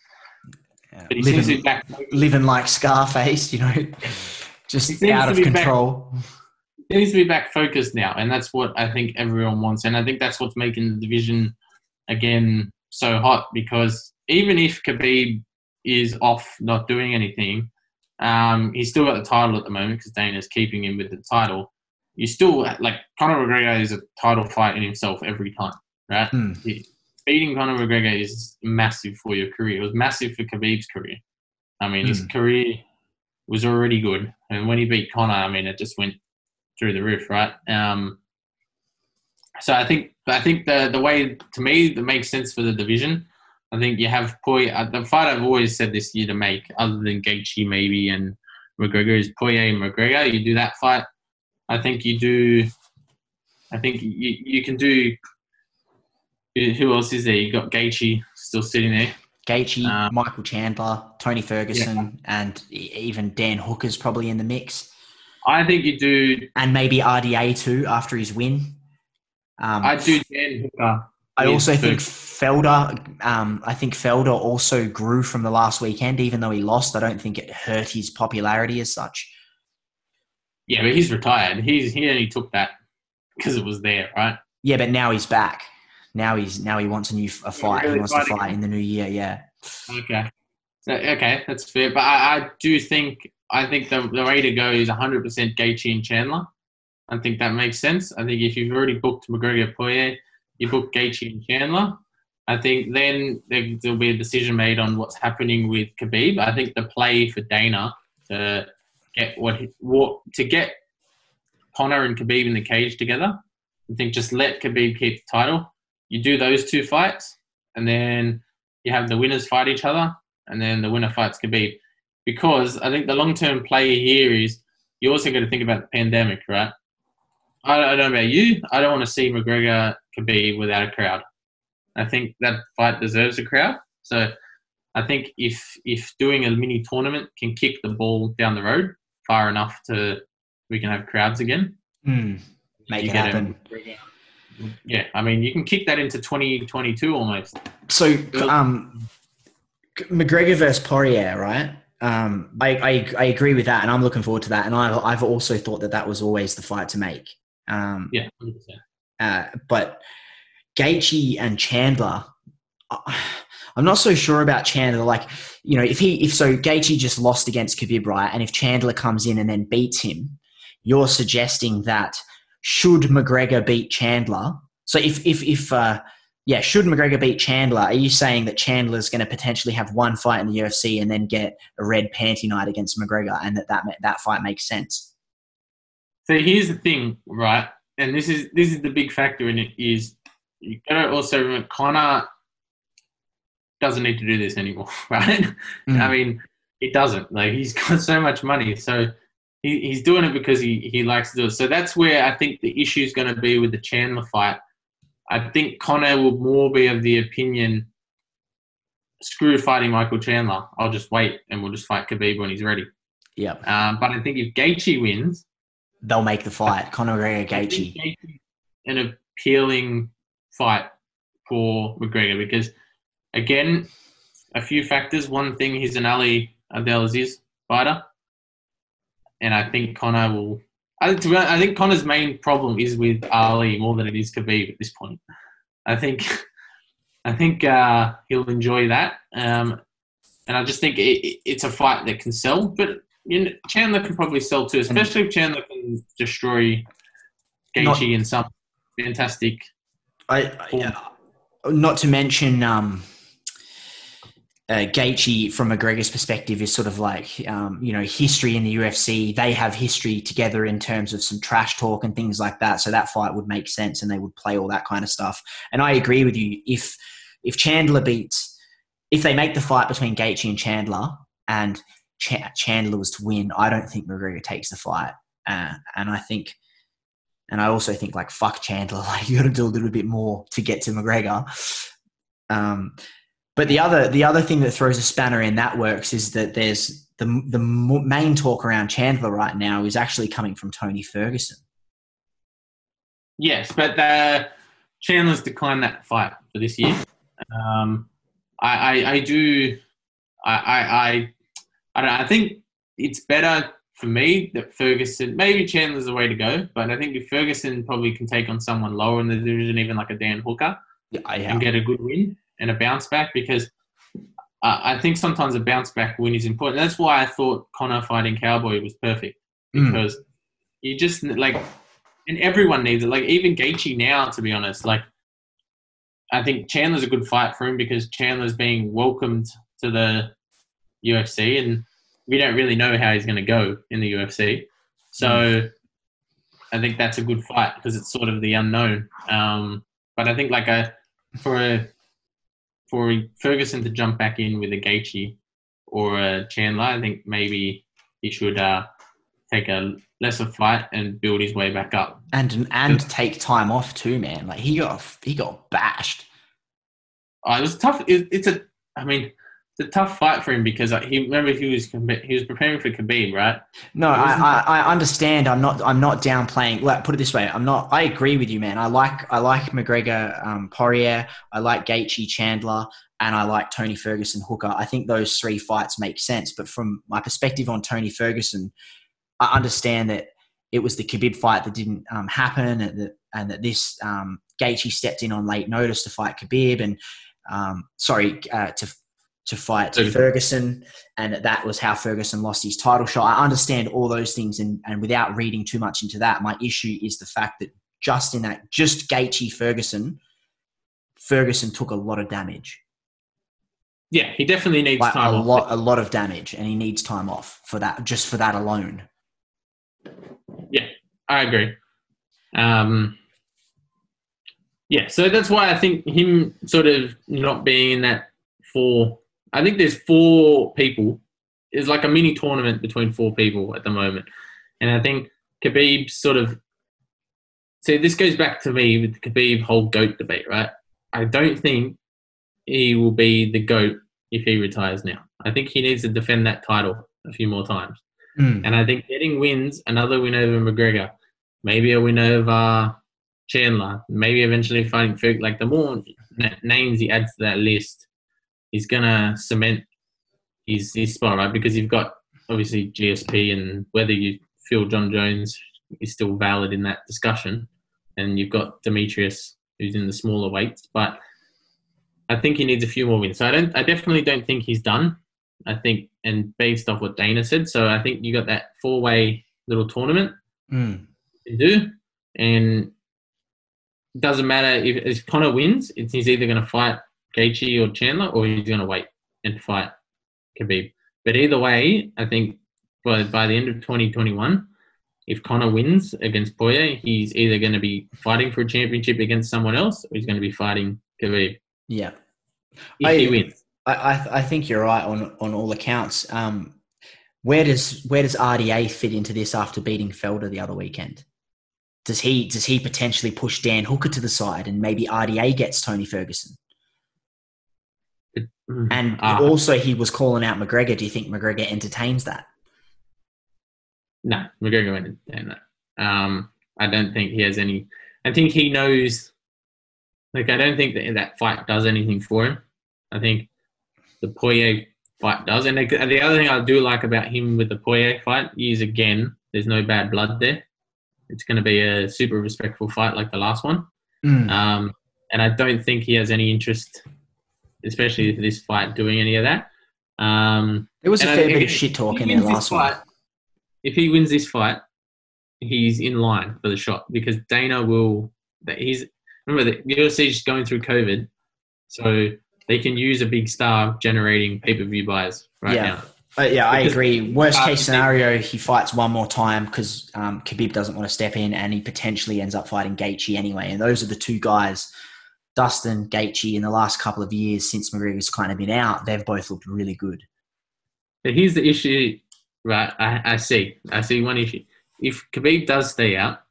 Yeah. but he seems to living, living like Scarface, you know, just out of be back- control. He needs to be back focused now, and that's what I think everyone wants, and I think that's what's making the division again so hot because even if Khabib is off not doing anything, um, he's still got the title at the moment because Dana's keeping him with the title. You still like Conor McGregor is a title fight in himself every time, right? Hmm. He- beating Conor McGregor is massive for your career. It was massive for Khabib's career. I mean, his Hmm. career was already good, and when he beat Conor, I mean, it just went through the roof, right? Um, so I think I think the the way to me that makes sense for the division. I think you have Poirier. uh, The fight I've always said this year to make, other than Gaethje maybe and McGregor, is Poirier and McGregor. You do that fight. I think you do. I think you you can do. Who else is there? You got Gaethje still sitting there. Gaethje, Um, Michael Chandler, Tony Ferguson, and e- even Dan Hooker's probably in the mix, I think you do. and maybe RDA too after his win. Um, I do Dan Hooker. I also think Felder. Um, I think Felder also grew from the last weekend, even though he lost. I don't think it hurt his popularity as such. Yeah, but he's retired. He's he only took that because it was there, right? Yeah, but now he's back. Now he's now he wants a new a fight. really he wants to fight in the new year. Yeah. Okay. So, okay, that's fair. But I, I do think I think the, the way to go is 100% Gaethje and Chandler. I think that makes sense. I think if you've already booked McGregor Poirier, you book Gaethje and Chandler. I think then there, there'll be a decision made on what's happening with Khabib. I think the play for Dana to get what, what to get Conor and Khabib in the cage together. I think just let Khabib keep the title. You do those two fights, and then you have the winners fight each other, and then the winner fights Khabib. Because I think the long term play here is you're also got to think about the pandemic, right? I don't, know about you. I don't want to see McGregor Khabib without a crowd. I think that fight deserves a crowd. So I think if if doing a mini tournament can kick the ball down the road far enough to we can have crowds again. Hmm. Make it a happen. McGregor- Yeah, I mean you can kick that into 2022 almost. So, um, McGregor versus Poirier, right? Um, I, I I agree with that, and I'm looking forward to that. And I've I've also thought that that was always the fight to make. Um, Yeah, 100%. uh, but Gaethje and Chandler, I- I'm not so sure about Chandler. Like, you know, if he if so, Gaethje just lost against Khabib, right? And if Chandler comes in and then beats him, you're suggesting that should McGregor beat Chandler? So if if if uh, yeah, should McGregor beat Chandler? Are you saying that Chandler is going to potentially have one fight in the UFC and then get a red panty night against McGregor, and that that that fight makes sense? So here's the thing, right? And this is this is the big factor in it is you gotta also remember Conor doesn't need to do this anymore, right? Mm. I mean, he, he doesn't. Like he's got so much money, so he, he's doing it because he he likes to do it. So that's where I think the issue is going to be with the Chandler fight. I think Conor will more be of the opinion, screw fighting Michael Chandler. I'll just wait and we'll just fight Khabib when he's ready. Yep. Um, but I think if Gaethje wins, They'll make the fight. Conor McGregor, think Gaethje. An appealing fight for McGregor because, again, a few factors. One thing, he's an Ali Abdelaziz fighter, and I think Conor will. I think, to be honest, I think Conor's main problem is with Ali more than it is Khabib at this point. I think, I think uh, he'll enjoy that, um, and I just think it, it- it's a fight that can sell. But you know, Chandler can probably sell too, especially if Chandler can destroy Gaethje in some fantastic. I, I- yeah. not to mention um, uh, Gaethje from McGregor's perspective is sort of like um, you know history in the UFC. They have history together in terms of some trash talk and things like that. So that fight would make sense, and they would play all that kind of stuff. And I agree with you. If if Chandler beats, if they make the fight between Gaethje and Chandler, and Ch- Chandler was to win, I don't think McGregor takes the fight. Uh, and I think and I also think like fuck Chandler, like you got to do a little bit more to get to McGregor. Um, but the other the other thing that throws a spanner in that works is that there's the the main talk around Chandler right now is actually coming from Tony Ferguson. Yes, but uh, Chandler's declined that fight for this year. Um, I, I, I do. I, I, I, I don't know. I think it's better for me that Ferguson. Maybe Chandler's the way to go, but I think if Ferguson probably can take on someone lower in the division, even like a Dan Hooker, Yeah, I and get a good win and a bounce back because uh, I think sometimes a bounce back win is important. That's why I thought Conor fighting Cowboy was perfect Mm. because you just like, and everyone needs it. Like even Gaethje now, to be honest, like I think Chandler's a good fight for him because Chandler's being welcomed to the UFC, and we don't really know how he's going to go in the UFC. So I think that's a good fight because it's sort of the unknown. Um, but I think like a for a for Ferguson to jump back in with a Gaethje or a Chandler, I think maybe he should uh, take a lesser fight and build his way back up. and and take time off too, man. Like he got he got bashed. Uh, it was tough. It, it's a, I mean, it's a tough fight for him because he remember he was he was preparing for Khabib, right? No, I, I, I understand. I'm not. I'm not downplaying. Like, put it this way. I'm not. I agree with you, man. I like. I like McGregor, um, Poirier. I like Gaethje, Chandler, and I like Tony Ferguson, Hooker. I think those three fights make sense. But from my perspective on Tony Ferguson, I understand that it was the Khabib fight that didn't um, happen, and that and that this um, Gaethje stepped in on late notice to fight Khabib, and um, sorry uh, to to fight Ferguson. Ferguson, and that that was how Ferguson lost his title shot. I understand all those things, and, and without reading too much into that, my issue is the fact that just in that, just Gaethje Ferguson, Ferguson took a lot of damage, Yeah, he definitely needs like time a off. lot, a lot of damage, and he needs time off for that, just for that alone. Yeah, I agree. Um, yeah, so that's why I think him sort of not being in that four. I think there's four people. It's like a mini tournament between four people at the moment, and I think Khabib sort of. See, this goes back to me with the Khabib whole goat debate, right? I don't think he will be the goat if he retires now. I think he needs to defend that title a few more times. Mm. And I think getting wins, another win over McGregor, maybe a win over Chandler, maybe eventually fighting Ferg. Like the more na- names he adds to that list, he's gonna cement his his spot, right? Because you've got obviously GSP, and whether you feel Jon Jones is still valid in that discussion, and you've got Demetrious who's in the smaller weights, but I think he needs a few more wins. So I don't, I definitely don't think he's done. I think, and based off what Dana said, so I think you got that four way little tournament Mm. to do, and it doesn't matter if, if Conor wins, it's he's either going to fight Gaethje or Chandler, or he's going to wait and fight Khabib. But either way, I think by by the end of 2021, if Conor wins against Poirier, he's either going to be fighting for a championship against someone else, or he's going to be fighting Khabib Yeah. if I- he wins. I, I, I think you're right on on all accounts. Um, where does where does RDA fit into this after beating Felder the other weekend? Does he does he potentially push Dan Hooker to the side and maybe RDA gets Tony Ferguson? Mm, And ah, also he was calling out McGregor. Do you think McGregor entertains that? no, McGregor went down that. Um, I don't think he has any. I think he knows. Like, I don't think that that fight does anything for him. I think the Poirier fight does. And the, the other thing I do like about him with the Poirier fight is again, there's no bad blood there. It's going to be a super respectful fight like the last one. Um, and I don't think he has any interest, especially for this fight, doing any of that. Um, There was a I fair think bit of shit talk in there last one. fight- If he wins this fight, he's in line for the shot because Dana will. That he's remember the UFC is going through COVID, so they can use a big star generating pay per view buys right Yeah. now. Uh, yeah, I agree. Worst case scenario, he fights one more time because um, Khabib doesn't want to step in, and he potentially ends up fighting Gaethje anyway. And those are the two guys, Dustin Gaethje, in the last couple of years since McGregor's kind of been out, they've both looked really good. But here's the issue, right? I, I see. I see one issue. If Khabib does stay out,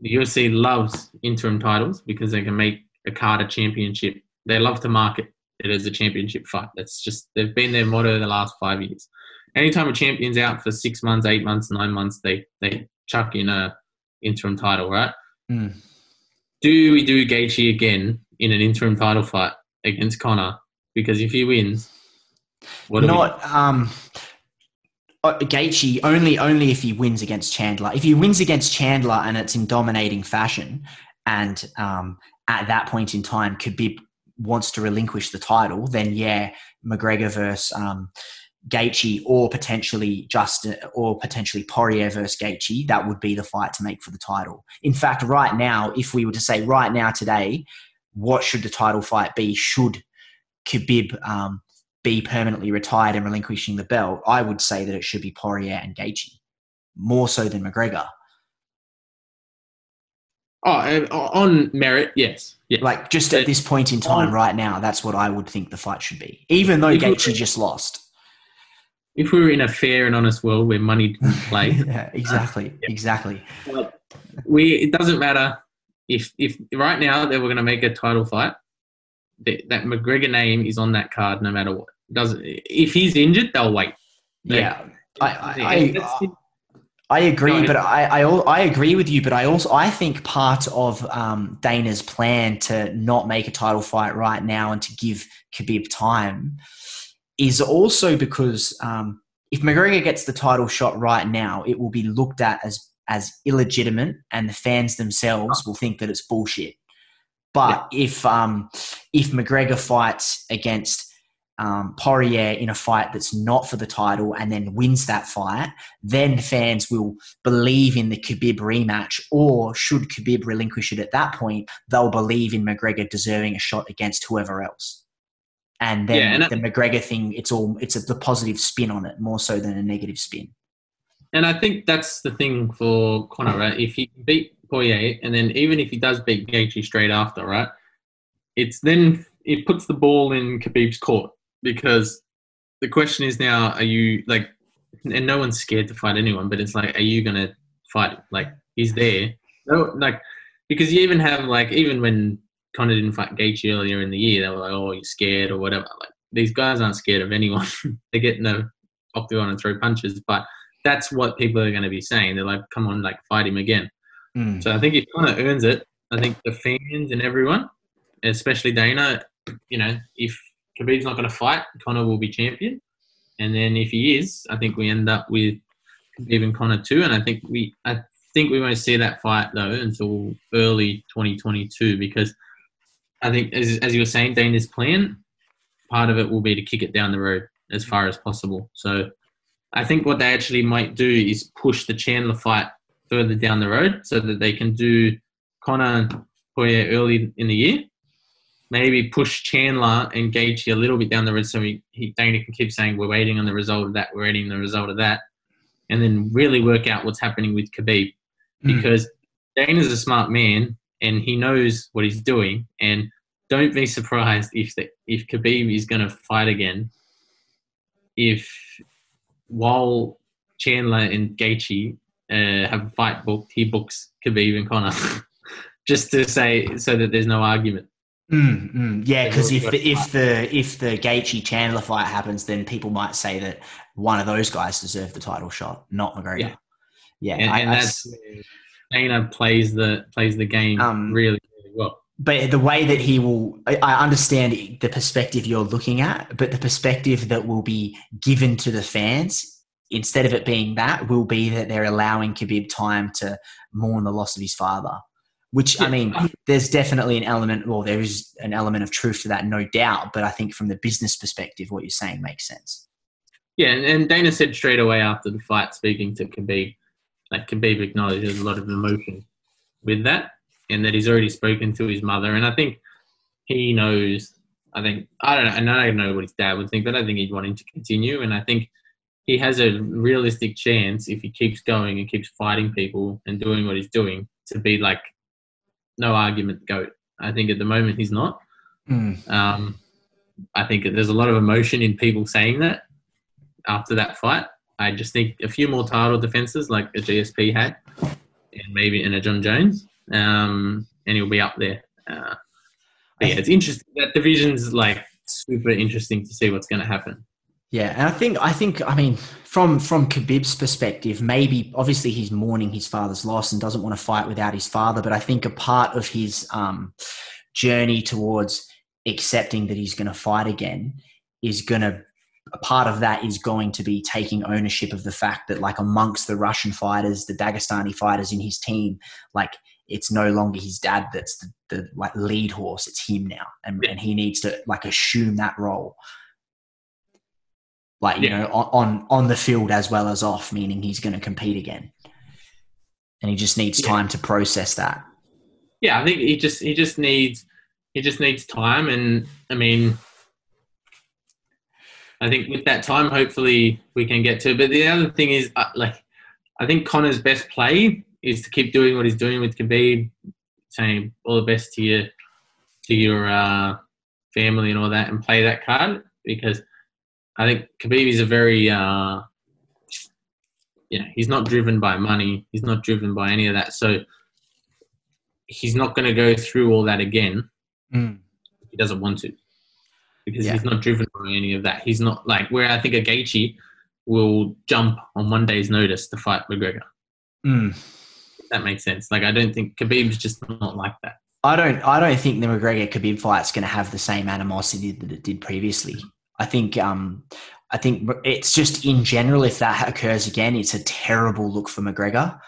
the UFC loves interim titles because they can make a card a championship. They love to market it as a championship fight. That's just they've been their motto the last five years. Anytime a champion's out for six months, eight months, nine months, they they chuck in a interim title, right? Mm. Do we do Gaethje again in an interim title fight against Connor? Because if he wins, what do we Not um, uh, Gaethje only only if he wins against Chandler. If he wins against Chandler and it's in dominating fashion, and um, at that point in time, Khabib wants to relinquish the title, then yeah, McGregor versus um, Gaethje, or potentially Justin, or potentially Poirier versus Gaethje, that would be the fight to make for the title. In fact, right now, if we were to say right now today, what should the title fight be? Should Khabib um, be permanently retired and relinquishing the belt? I would say that it should be Poirier and Gaethje, more so than McGregor. Oh, uh, on merit, yes. yes. Like just at this point in time, right now, that's what I would think the fight should be. Even though Gaethje just lost. If we were in a fair and honest world where money didn't play, yeah, exactly, exactly. we it doesn't matter if if right now they were going to make a title fight, that, that McGregor name is on that card no matter what. Doesn't if he's injured, they'll wait. They- Yeah, I, I, I, I agree, but I, I, I agree with you. But I also I think part of um, Dana's plan to not make a title fight right now and to give Khabib time is also because um, if McGregor gets the title shot right now, it will be looked at as as illegitimate, and the fans themselves will think that it's bullshit. But if um, if McGregor fights against um, Poirier in a fight that's not for the title and then wins that fight, then fans will believe in the Khabib rematch. Or should Khabib relinquish it at that point, they'll believe in McGregor deserving a shot against whoever else. And then Yeah, and the McGregor thing, it's all it's a, the positive spin on it more so than a negative spin. And I think that's the thing for Conor, right? If he beat Poirier, and then even if he does beat Gaethje straight after, right? It's then it puts the ball in Khabib's court because the question is now: Are you like? And no one's scared to fight anyone, but it's like, are you gonna fight? Like he's there, no, like because you even have like even when Conor didn't fight Gaethje earlier in the year, they were like, oh, you're scared or whatever. Like these guys aren't scared of anyone. they get in the octagon and throw punches, but that's what people are going to be saying. They're like, come on, like fight him again. Mm. So I think if Conor earns it, I think the fans and everyone, especially Dana, you know, if Khabib's not going to fight, Conor will be champion. And then if he is, I think we end up with Khabib and Conor too. And I think we, I think we won't see that fight though until early 2022 because I think, as, as you were saying, Dana's plan, part of it will be to kick it down the road as far as possible. So I think what they actually might do is push the Chandler fight further down the road so that they can do Conor and Poirier early in the year. Maybe push Chandler and Gaethje a little bit down the road so he, he Dana can keep saying we're waiting on the result of that, we're waiting on the result of that, and then really work out what's happening with Khabib Mm. because Dana's a smart man and he knows what he's doing and don't be surprised if the, if Khabib is going to fight again. If while Chandler and Gaethje uh, have a fight booked, he books Khabib and Conor, just to say so that there's no argument. Mm, mm. Yeah, because if the if the if the Gaethje Chandler fight happens, then people might say that one of those guys deserved the title shot, not McGregor. Yeah. Yeah, and, I- and that's Dana plays the plays the game Um, really, really well. but the way that he will, I, I understand the perspective you're looking at, but the perspective that will be given to the fans instead of it being that will be that they're allowing Khabib time to mourn the loss of his father. Which I mean, there's definitely an element, well, there is an element of truth to that, no doubt. But I think from the business perspective, what you're saying makes sense. Yeah, and, and Dana said straight away after the fight, speaking to Khabib, like Khabib acknowledged there's a lot of emotion with that, and that he's already spoken to his mother, and I think he knows. I think I don't know, and I don't know what his dad would think, but I think he'd want him to continue, and I think he has a realistic chance if he keeps going and keeps fighting people and doing what he's doing to be like no argument goat. I think at the moment he's not. Mm. Um, I think there's a lot of emotion in people saying that after that fight. I just think a few more title defenses like a GSP had, and maybe in a Jon Jones, um, and he'll be up there. Uh, yeah, it's interesting. That division's like super interesting to see what's going to happen. Yeah, and I think I think I mean from from Khabib's perspective, maybe obviously he's mourning his father's loss and doesn't want to fight without his father. But I think a part of his um, journey towards accepting that he's going to fight again is going to a part of that is going to be taking ownership of the fact that like amongst the Russian fighters, the Dagestani fighters in his team, like it's no longer his dad that's the, the like lead horse; it's him now, and, and he needs to like assume that role. Like you Yeah. know on, on on the field as well as off meaning he's going to compete again. And he just needs Yeah. time to process that. Yeah, I think he just he just needs he just needs time, and I mean, I think with that time, hopefully we can get to. But the other thing is, uh, like, I think Conor's best play is to keep doing what he's doing with Khabib, saying all the best to your to your uh, family and all that, and play that card because I think Khabib is a very uh, you know he's not driven by money, he's not driven by any of that, so he's not going to go through all that again. He doesn't want to because Yeah. he's not driven by any of that. He's not like where I think a Gaethje will jump on one day's notice to fight McGregor. Mm. That makes sense. Like I don't think Khabib's just not like that. I don't. I don't think the McGregor Khabib fight's going to have the same animosity that it did previously. I think. Um, I think it's just in general, if that occurs again, it's a terrible look for McGregor.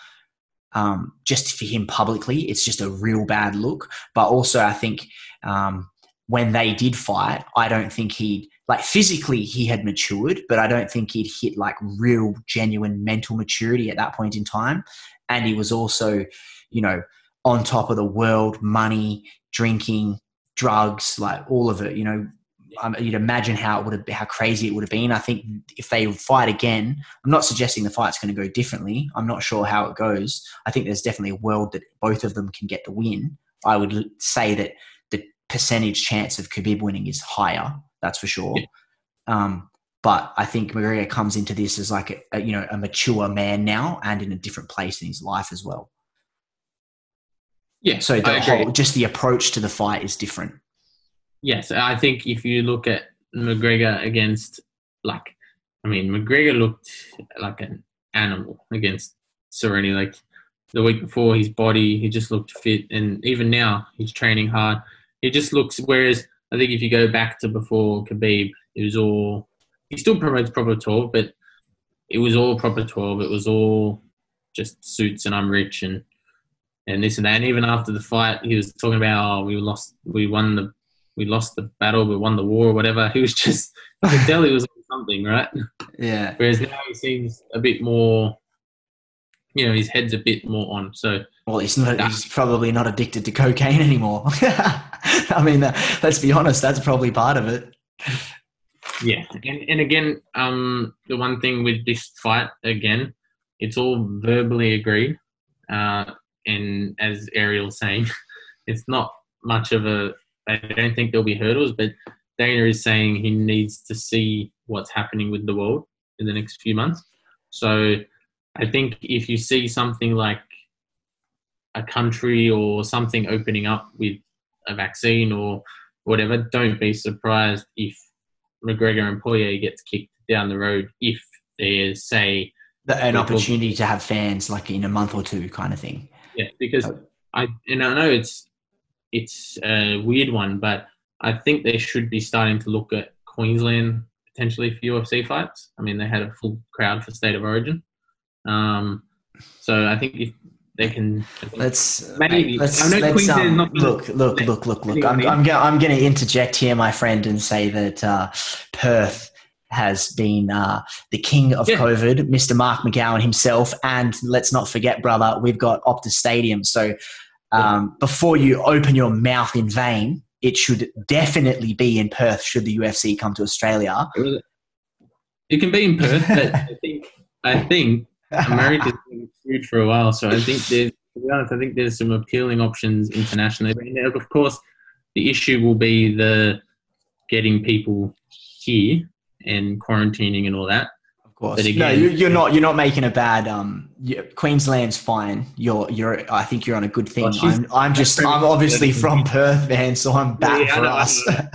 Um, just for him publicly, it's just a real bad look. But also, I think um, when they did fight, I don't think he'd like physically he had matured, but I don't think he'd hit like real, genuine mental maturity at that point in time. And he was also, you know, on top of the world, money, drinking, drugs, like all of it. You know, um, you'd imagine how it would have, how crazy it would have been. I think if they fight again, I'm not suggesting the fight's going to go differently. I'm not sure how it goes. I think there's definitely a world that both of them can get the win. I would say that percentage chance of Khabib winning is higher. That's for sure. Yeah. Um, but I think McGregor comes into this as like a, a you know a mature man now and in a different place in his life as well. Yeah. So the whole, just the approach to the fight is different. Yes, I think if you look at McGregor against, like, I mean, McGregor looked like an animal against Cerrone. Like the week before, his body, he just looked fit, and even now, he's training hard. He just looks. Whereas I think if you go back to before Khabib, it was all. He still promotes proper twelve, but it was all proper twelve. It was all just suits, and I'm rich, and and this and that. And even after the fight, he was talking about, oh, we lost, we won the we lost the battle, we won the war, or whatever. He was just, could tell he was on something, right? Yeah. Whereas now he seems a bit more, you know, his head's a bit more on. So, Well, he's not. He's probably not addicted to cocaine anymore. I mean, uh, let's be honest. That's probably part of it. yeah. And, and again, um, the one thing with this fight, again, it's all verbally agreed. Uh, and as Ariel's saying, it's not much of a, I don't think there'll be hurdles, but Dana is saying he needs to see what's happening with the world in the next few months. So I think if you see something like a country or something opening up with a vaccine or whatever, don't be surprised if McGregor and Poirier gets kicked down the road if there's say The, an opportunity to have fans like in a month or two, kind of thing. yeah because I and I know it's it's a weird one, but I think they should be starting to look at Queensland potentially for UFC fights. I mean, they had a full crowd for State of Origin, um, so I think if they can, Let's Maybe. let's, I know let's um, not look look look look look. I'm I'm, go, I'm going to interject here, my friend, and say that uh, Perth has been uh, the king of Yeah. COVID, Mr. Mark McGowan himself, and let's not forget, brother, we've got Optus Stadium. So um, before you open your mouth in vain, it should definitely be in Perth. Should the UFC come to Australia? it can be in Perth, but I think I think America's been screwed for a while, so I think there's, to be honest, I think there's some appealing options internationally. But of course, the issue will be the getting people here and quarantining and all that. Of course. But no, you, you're not. You're not making a bad. Um, you, Queensland's fine. You're. You're. I think you're on a good thing. Well, I'm. I'm just. I'm obviously from Perth, man. So I'm back Yeah, for know, us. I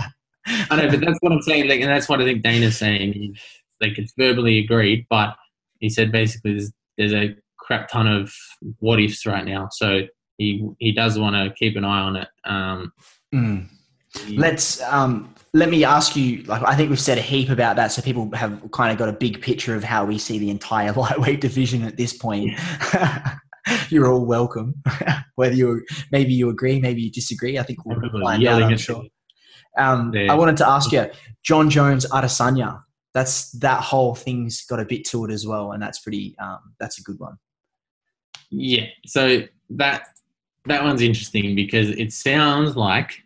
I know, but that's what I'm saying, like, and that's what I think Dana's saying. Like it's verbally agreed, but he said basically there's, there's a crap ton of what ifs right now. So he he does want to keep an eye on it. Um, Mm. he- Let's. Um, let me ask you. Like, I think we've said a heap about that, so people have kind of got a big picture of how we see the entire lightweight division at this point. You're all welcome. Whether you maybe you agree, maybe you disagree. I think we'll find out. I'm sure. Um, Yeah. I wanted to ask you, Jon Jones Adesanya. That's that whole thing's got a bit to it as well, and that's pretty. Um, that's a good one. Yeah, so that that one's interesting because it sounds like,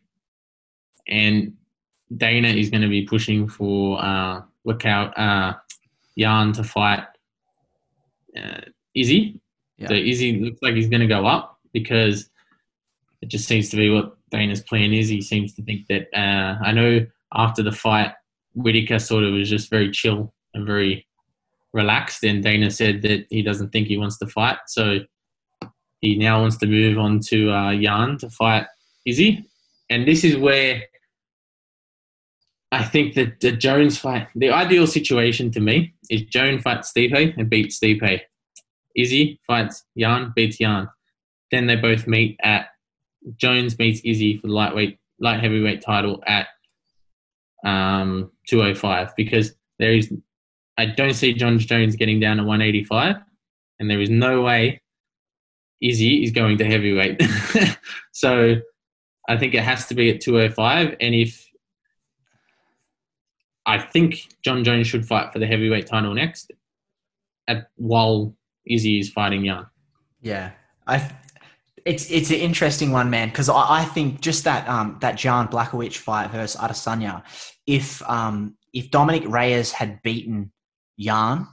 and Dana is going to be pushing for uh, look out uh, Jan to fight uh, Izzy. Yeah. So Izzy looks like he's going to go up because it just seems to be what Dana's plan is. He seems to think that uh, I know after the fight, Whitaker sort of was just very chill and very relaxed, and Dana said that he doesn't think he wants to fight, so he now wants to move on to uh, to fight Izzy, and this is where I think that the Jones fight, the ideal situation to me is Jones fights Stipe and beats Stipe. Izzy fights Jan, beats Jan. Then they both meet at Jones meets Izzy for the lightweight, light heavyweight title at um, 205 because there is, I don't see Jon Jones getting down to 185, and there is no way Izzy is going to heavyweight. so I think it has to be at 205, and if I think Jon Jones should fight for the heavyweight title next, at while Izzy is fighting Jan. Yeah, I. It's it's an interesting one, man, because I, I think just that um that Jan Blachowicz fight versus Adesanya, if um if Dominick Reyes had beaten Jan,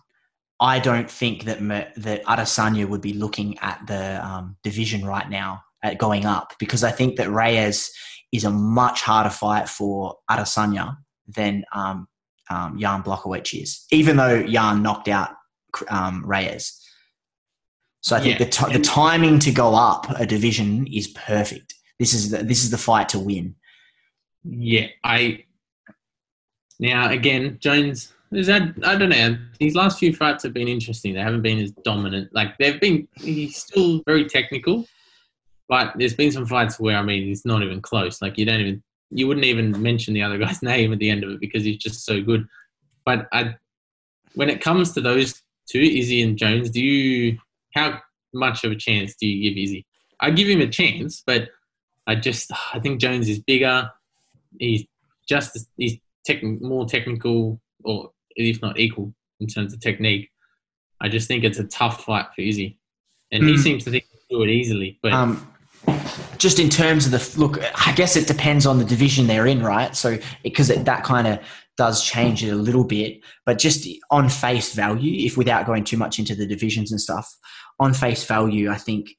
I don't think that that Adesanya would be looking at the um, division right now at going up because I think that Reyes is a much harder fight for Adesanya than um, um, Jan Blachowicz is, even though Jan knocked out um, Reyes. So I think Yeah. the, t- the timing to go up a division is perfect. This is the, this is the fight to win. Yeah, I. Now again, Jones. Is that I don't know. These last few fights have been interesting. They haven't been as dominant. Like they've been. He's still very technical, but there's been some fights where I mean, he's not even close. Like you don't even. You wouldn't even mention the other guy's name at the end of it because he's just so good. But I, when it comes to those two, Izzy and Jones, do you how much of a chance do you give Izzy? I give him a chance, but I just I think Jones is bigger. He's just he's tech, more technical, or if not equal in terms of technique. I just think it's a tough fight for Izzy, and he Mm. seems to think he can do it easily. But Um, just in terms of the look, I guess it depends on the division they're in, right? So because that kind of does change it a little bit, but just on face value, if without going too much into the divisions and stuff, on face value, I think,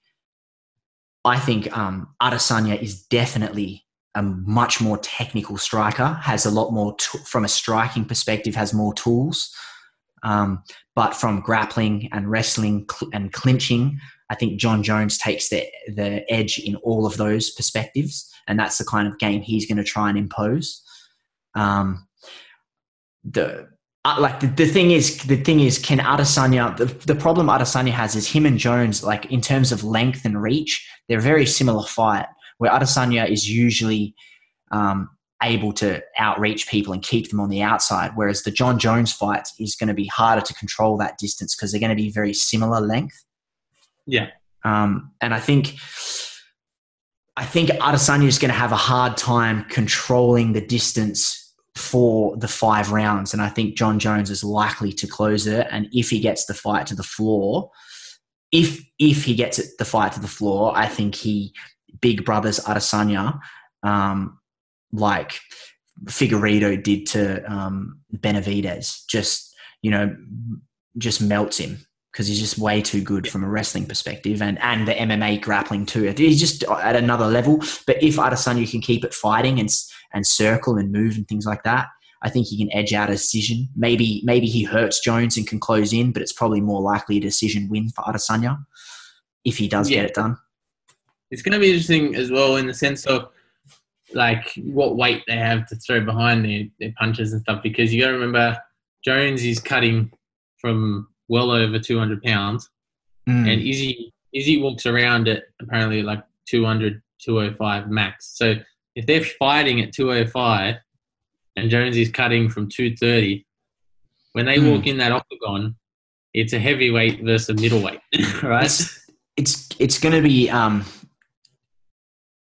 I think um, Adesanya is definitely a much more technical striker, has a lot more t- from a striking perspective, has more tools. Um, but from grappling and wrestling cl- and clinching, I think Jon Jones takes the the edge in all of those perspectives, and that's the kind of game he's going to try and impose. Um, the uh, like the, the thing is the thing is can Adesanya the, the problem Adesanya has is him and Jones like in terms of length and reach they're a very similar fight where Adesanya is usually um, able to outreach people and keep them on the outside whereas the Jon Jones fight is going to be harder to control that distance because they're going to be very similar length Yeah. um, and I think I think Adesanya is going to have a hard time controlling the distance for the five rounds, and I think Jon Jones is likely to close it. And if he gets the fight to the floor, if if he gets it, the fight to the floor, I think he big brothers Adesanya, um, like Figueiredo did to um, Benavidez, just you know, just melts him because he's just way too good from a wrestling perspective and, and the MMA grappling too. He's just at another level. But if Adesanya can keep it fighting and and circle and move and things like that, I think he can edge out a decision. Maybe maybe he hurts Jones and can close in, but it's probably more likely a decision win for Adesanya if he does Yeah. get it done. It's going to be interesting as well in the sense of like what weight they have to throw behind their, their punches and stuff because you got to remember Jones is cutting from well over 200 pounds Mm. and Izzy Izzy walks around at apparently like 200 205 max so if they're fighting at 205 and Jones is cutting from 230 when they Hmm. walk in that octagon it's a heavyweight versus a middleweight right It's it's it's going to be um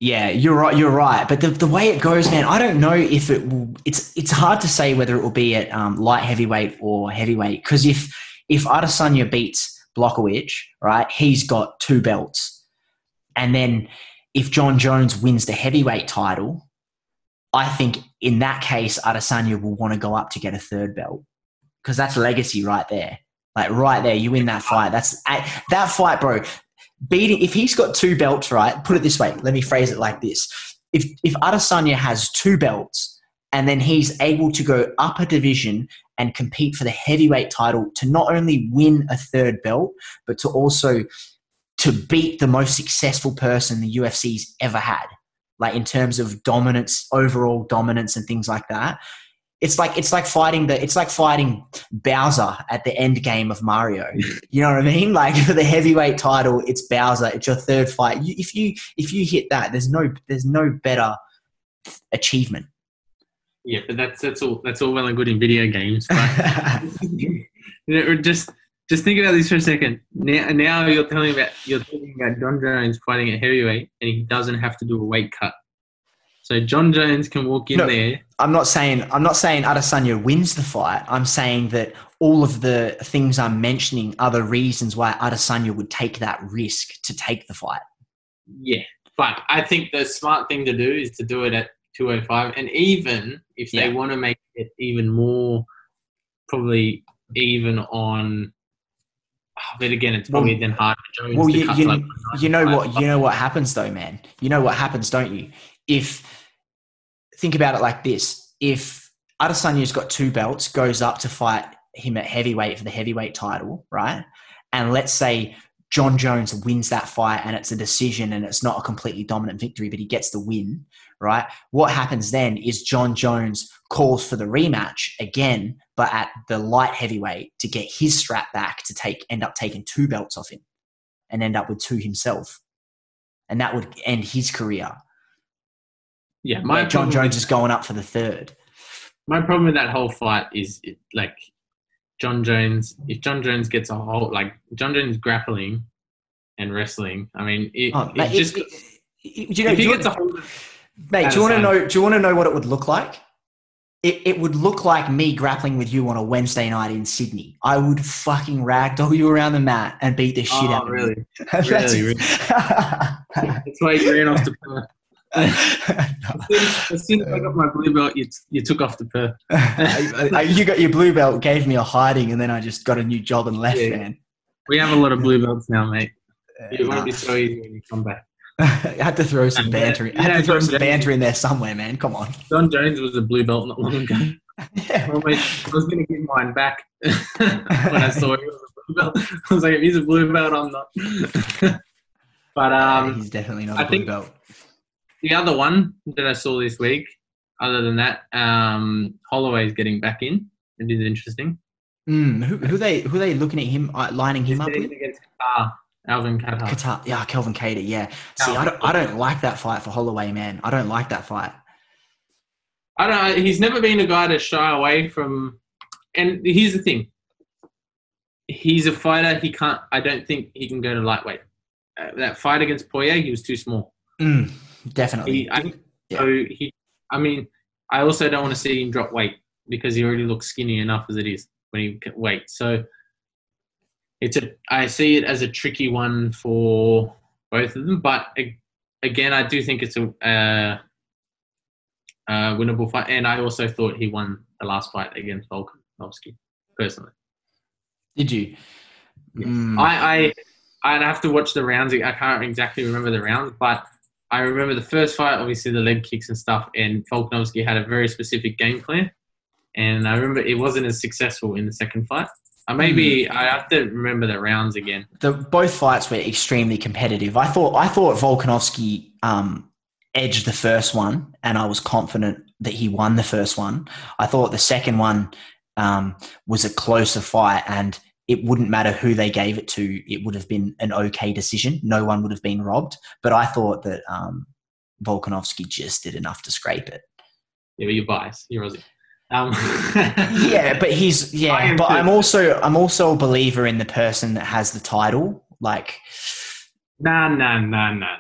yeah, you're right. You're right. But the, the way it goes, man, I don't know if it will. It's it's hard to say whether it will be at um, light heavyweight or heavyweight because if if Adesanya beats Blachowicz, right, he's got two belts, and then if Jon Jones wins the heavyweight title, I think in that case Adesanya will want to go up to get a third belt because that's legacy right there. Like right there, you win that fight. That's that fight, bro beating if he's got two belts, right? Put it this way. Let me phrase it like this: if if Adesanya has two belts and then he's able to go up a division and compete for the heavyweight title to not only win a third belt, but to also to beat the most successful person the UFC's ever had, like in terms of dominance, overall dominance, and things like that. It's like it's like fighting the it's like fighting Bowser at the end game of Mario. You know what I mean? Like for the heavyweight title, it's Bowser. It's your third fight. You, if you if you hit that, there's no there's no better achievement. Yeah, but that's that's all that's all well and good in video games. But you know, just just think about this for a second. Now, now you're telling about you're talking about Jon Jones fighting at heavyweight, and he doesn't have to do a weight cut. So Jon Jones can walk in No. there. I'm not saying I'm not saying Adesanya wins the fight. I'm saying that all of the things I'm mentioning are the reasons why Adesanya would take that risk to take the fight. Yeah, but I think the smart thing to do is to do it at 205, and even if they Yeah. want to make it even more, probably even on. Oh, but again, it's probably Well- then hard for Jones Well, to you, you, like you know what you know what happens though, man. You know what happens, don't you? If think about it like this: if Adesanya's got two belts, goes up to fight him at heavyweight for the heavyweight title, right? And let's say Jon Jones wins that fight and it's a decision and it's not a completely dominant victory, but he gets the win, right? What happens then is Jon Jones calls for the rematch again, but at the light heavyweight to get his strap back to take end up taking two belts off him and end up with two himself. And that would end his career. Yeah, My Jon Jones is going up for the third. my problem with that whole fight is it, like Jon Jones. If Jon Jones gets a hold, like Jon Jones grappling and wrestling, I mean, it, Oh, mate, just it- it- do you know, if he you, gets a hold of mate, do you want to know? Do you want to know what it would look like? It, it would look like me grappling with you on a Wednesday night in Sydney. I would fucking ragdoll you around the mat and beat the shit oh, out of really? you. That's- Really, That's why you ran off to Perth. As soon as I got my blue belt, you, you took off the Perth. I- I- you got your blue belt, gave me a hiding, and then I just got a new job and left, Yeah. man. We have a lot of blue belts now, mate. It Uh, won't be so easy when you come back. I had to throw some banter. In. I had to throw some banter in there somewhere, man. Come on. Jon Jones was a blue belt not long ago. Yeah. I was going to give mine back when I saw he was a blue belt. I was like, if he's a blue belt, I'm not. but um, he's definitely not I a blue think- belt. The other one that I saw this week, other than that, um, Holloway's getting back in. It is interesting. Mm, who, who they who they looking at him uh, lining him up with? against Kattar, Alvin Kattar. Kattar, yeah, Calvin Kattar, yeah. See, I don't, I don't like that fight for Holloway, man. I don't like that fight. I don't know. He's never been a guy to shy away from. And here's the thing. He's a fighter. He can't. I don't think he can go to lightweight. Uh, that fight against Poirier, he was too small. Mm, definitely. He, I, Yeah. So he. I mean, I also don't want to see him drop weight because he already looks skinny enough as it is when he can weight. So it's a. I see it as a tricky one for both of them, but again, I do think it's a. Uh, uh, winnable fight, and I also thought he won the last fight against Volkanovski. Personally, Did you? Yes. Mm, I, I I'd have to watch the rounds. I can't exactly remember the rounds, but I remember the first fight, obviously the leg kicks and stuff, and Volkanovski had a very specific game plan, and I remember it wasn't as successful in the second fight. Uh, maybe I have to remember the rounds again. the both fights were extremely competitive. I thought I thought Volkanovski um, edged the first one, and I was confident that he won the first one. I thought the second one um, was a closer fight, and it wouldn't matter who they gave it to; it would have been an okay decision. No one would have been robbed. But I thought that um, Volkanovski just did enough to scrape it. Yeah, but you're biased. You're Aussie. Um, yeah, but he's yeah. But too. I'm also I'm also a believer in the person that has the title. Like nah, nah, nah, nah.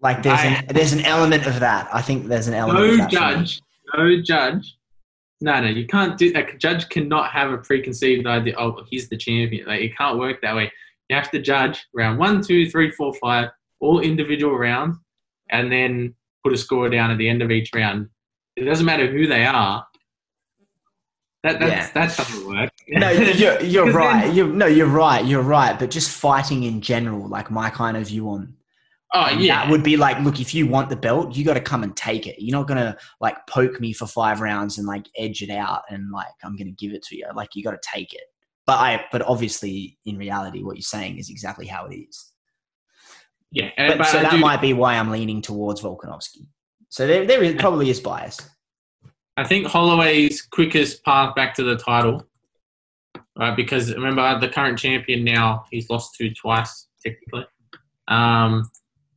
Like there's I- an there's an element of that. I think there's an element. of No judge, no judge. No, no, you can't do. A judge cannot have a preconceived idea. Oh, he's the champion. Like it can't work that way. You have to judge round one, two, three, four, five, all individual rounds, and then put a score down at the end of each round. It doesn't matter who they are. That that's, Yeah. that doesn't work. No, you're you're right. then- You no, you're right. You're right. But just fighting in general, like my kind of view on oh yeah, that would be like, look, if you want the belt, you got to come and take it. You're not gonna like poke me for five rounds and like edge it out and like I'm gonna give it to you. Like you got to take it. But I, but obviously, in reality, what you're saying is exactly how it is. yeah. But, But, so I that do- might be why I'm leaning towards Volkanovski. So there, there is, probably is bias. I think Holloway's quickest path back to the title, right? Because remember, the current champion now, he's lost to twice, technically. Um,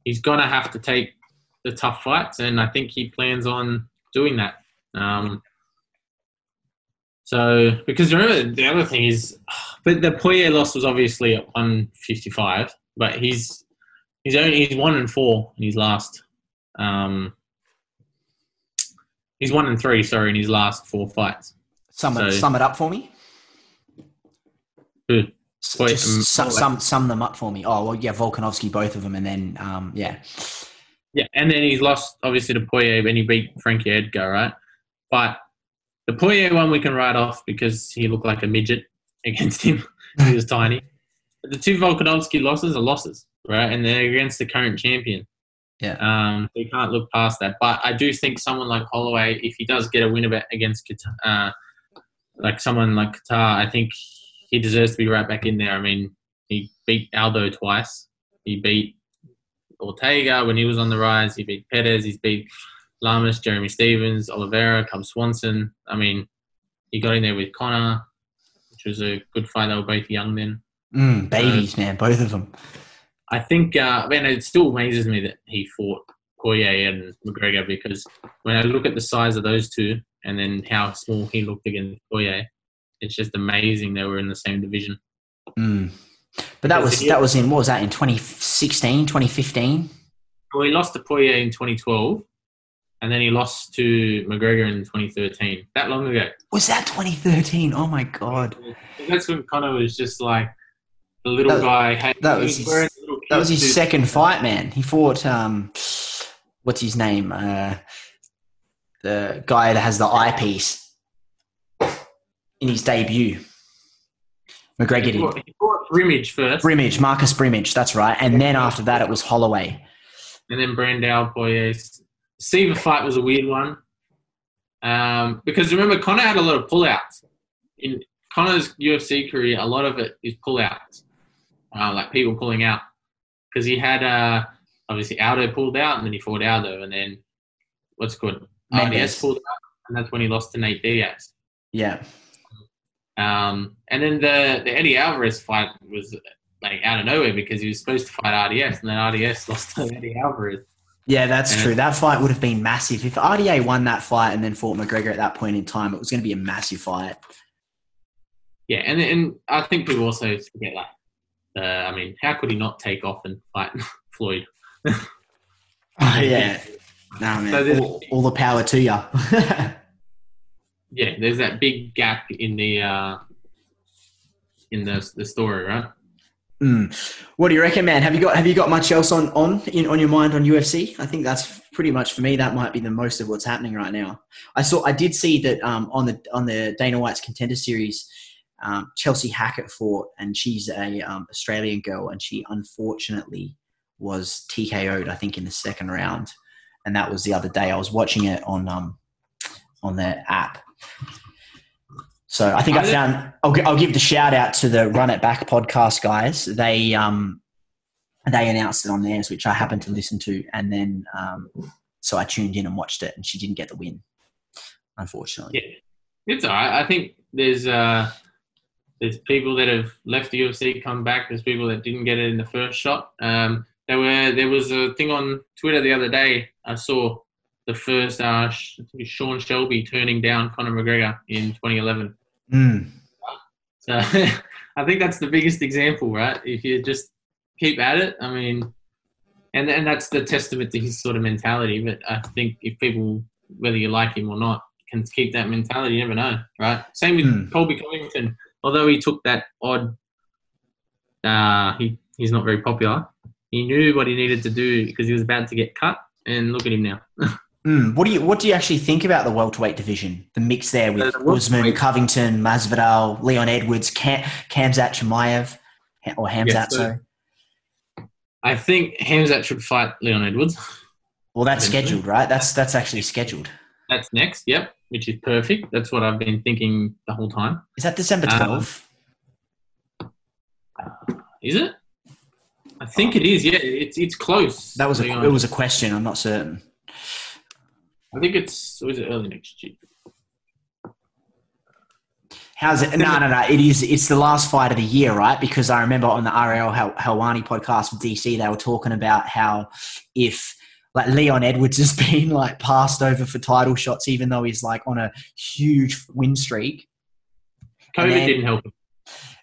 he's going to have to take the tough fights, and I think he plans on doing that. Um, so, because remember, the other thing is, but the Poirier loss was obviously at 155, but he's he's only he's one and four in his last um, He's one and three, sorry, in his last four fights. Sum it, So- sum it up for me. Who? Wait, just um, sum, sum, sum them up for me. Oh well, yeah, Volkanovski, both of them, and then um, yeah, Yeah, and then he's lost obviously to Poirier, when he beat Frankie Edgar, right? But the Poirier one we can write off because he looked like a midget against him. he was tiny. But the two Volkanovski losses are losses, right? And they're against the current champion. Yeah. Um, they can't look past that. But I do think someone like Holloway, if he does get a win against Kattar, uh, like someone like Kattar, I think he deserves to be right back in there. I mean, he beat Aldo twice. He beat Ortega when he was on the rise. He beat Perez. He's beat Lamas, Jeremy Stephens, Oliveira, Cub Swanson. I mean, he got in there with Conor, which was a good fight. They were both young then. mm, babies, man, both of them. I think, uh, man, it still amazes me that he fought Poirier and McGregor because when I look at the size of those two and then how small he looked against Poirier, it's just amazing they were in the same division. Mm. But that Because was he- that was in what was that in 2016, 2015? Well, he lost to Poirier in 2012, and then he lost to McGregor in 2013. That long ago. Was that 2013? Oh my god, That's when Conor was just like the little That- guy. That was his- that was his suit. second fight, man. He fought um, what's his name? Uh, the guy that has the eyepiece in his debut. McGregor He did. fought, he fought Brimage first. Brimage, Marcus Brimage, that's right. And then after that, it was Holloway. and then Brandao Poirier. Siver fight was a weird one um, because remember Conor had a lot of pullouts in Conor's UFC career. A lot of it is pullouts, uh, like people pulling out because he had uh, obviously Aldo pulled out and then he fought Aldo and then what's called Mendes. Pulled out and that's when he lost to Nate Diaz. Yeah. Um, and then the the Eddie Alvarez fight was like out of nowhere because he was supposed to fight RDS and then RDS lost to Eddie Alvarez. Yeah, that's And- true. That fight would have been massive. If RDA won that fight and then fought McGregor at that point in time, it was going to be a massive fight. Yeah, and and I think people also forget like, uh, I mean, how could he not take off and fight Floyd? oh, yeah. No, man. So all, all the power to you. Yeah, there's that big gap in the uh, in the the story, right? Mm. What do you reckon, man? Have you got have you got much else on on in, on your mind on UFC? I think that's pretty much for me. That might be the most of what's happening right now. I saw I did see that um, on the on the Dana White's contender series, um, Chelsea Hackett fought, and she's a um, Australian girl, and she unfortunately was TKO'd. I think in the second round, and that was the other day. I was watching it on um on their app. So I think I found. I'll, I'll give the shout out to the Run It Back podcast guys. They um they announced it on theirs, which I happened to listen to, and then um so I tuned in and watched it, and she didn't get the win, unfortunately. Yeah. It's all right. I think there's uh, there's people that have left the UFC, come back. There's people that didn't get it in the first shot. Um, there were there was a thing on Twitter the other day. I saw the first uh, Sh- I think it's Sean Shelby turning down Conor McGregor in 2011. Mm. So I think that's the biggest example, right? If you just keep at it, I mean, and and that's the testament to his sort of mentality. But I think if people, whether you like him or not, can keep that mentality, you never know, right? Same with Hmm. Colby Covington. Although he took that odd, uh, he he's not very popular. He knew what he needed to do because he was about to get cut, and look at him now. Mm. What do you What do you actually think about the welterweight division? The mix there with Uh, Usman, Covington, Masvidal, Leon Edwards, Cam, Khamzat Chimaev, or Hamzat. Yeah, so- I think Hamzat should fight Leon Edwards. Well, that's Eventually. scheduled, right? That's that's actually scheduled. That's next. Yep, which is perfect. That's what I've been thinking the whole time. Is that December Um, 12th? Is it? I think it is. Yeah, it's it's close. that was a Leon. it was a question. I'm not certain. I think it's. Is it early next year? How's it? No, no, no. It is. It's the last fight of the year, right? Because I remember on the Ariel Helwani podcast with DC, they were talking about how if like Leon Edwards has been like passed over for title shots, even though he's like on a huge win streak. COVID then- didn't help. him.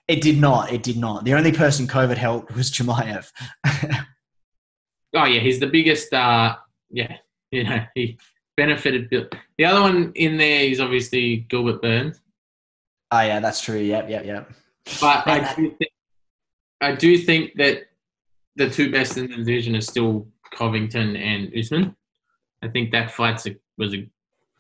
It did not. It did not. The only person COVID helped was Chimaev. Oh yeah, he's the biggest. Uh, yeah, you know he benefited. Bill. The other one in there is obviously Gilbert Burns, oh yeah, that's true. Yep, yep, yep. but I do think, I do think that the two best in the division are still Covington and Usman. I think that fight's a, was a.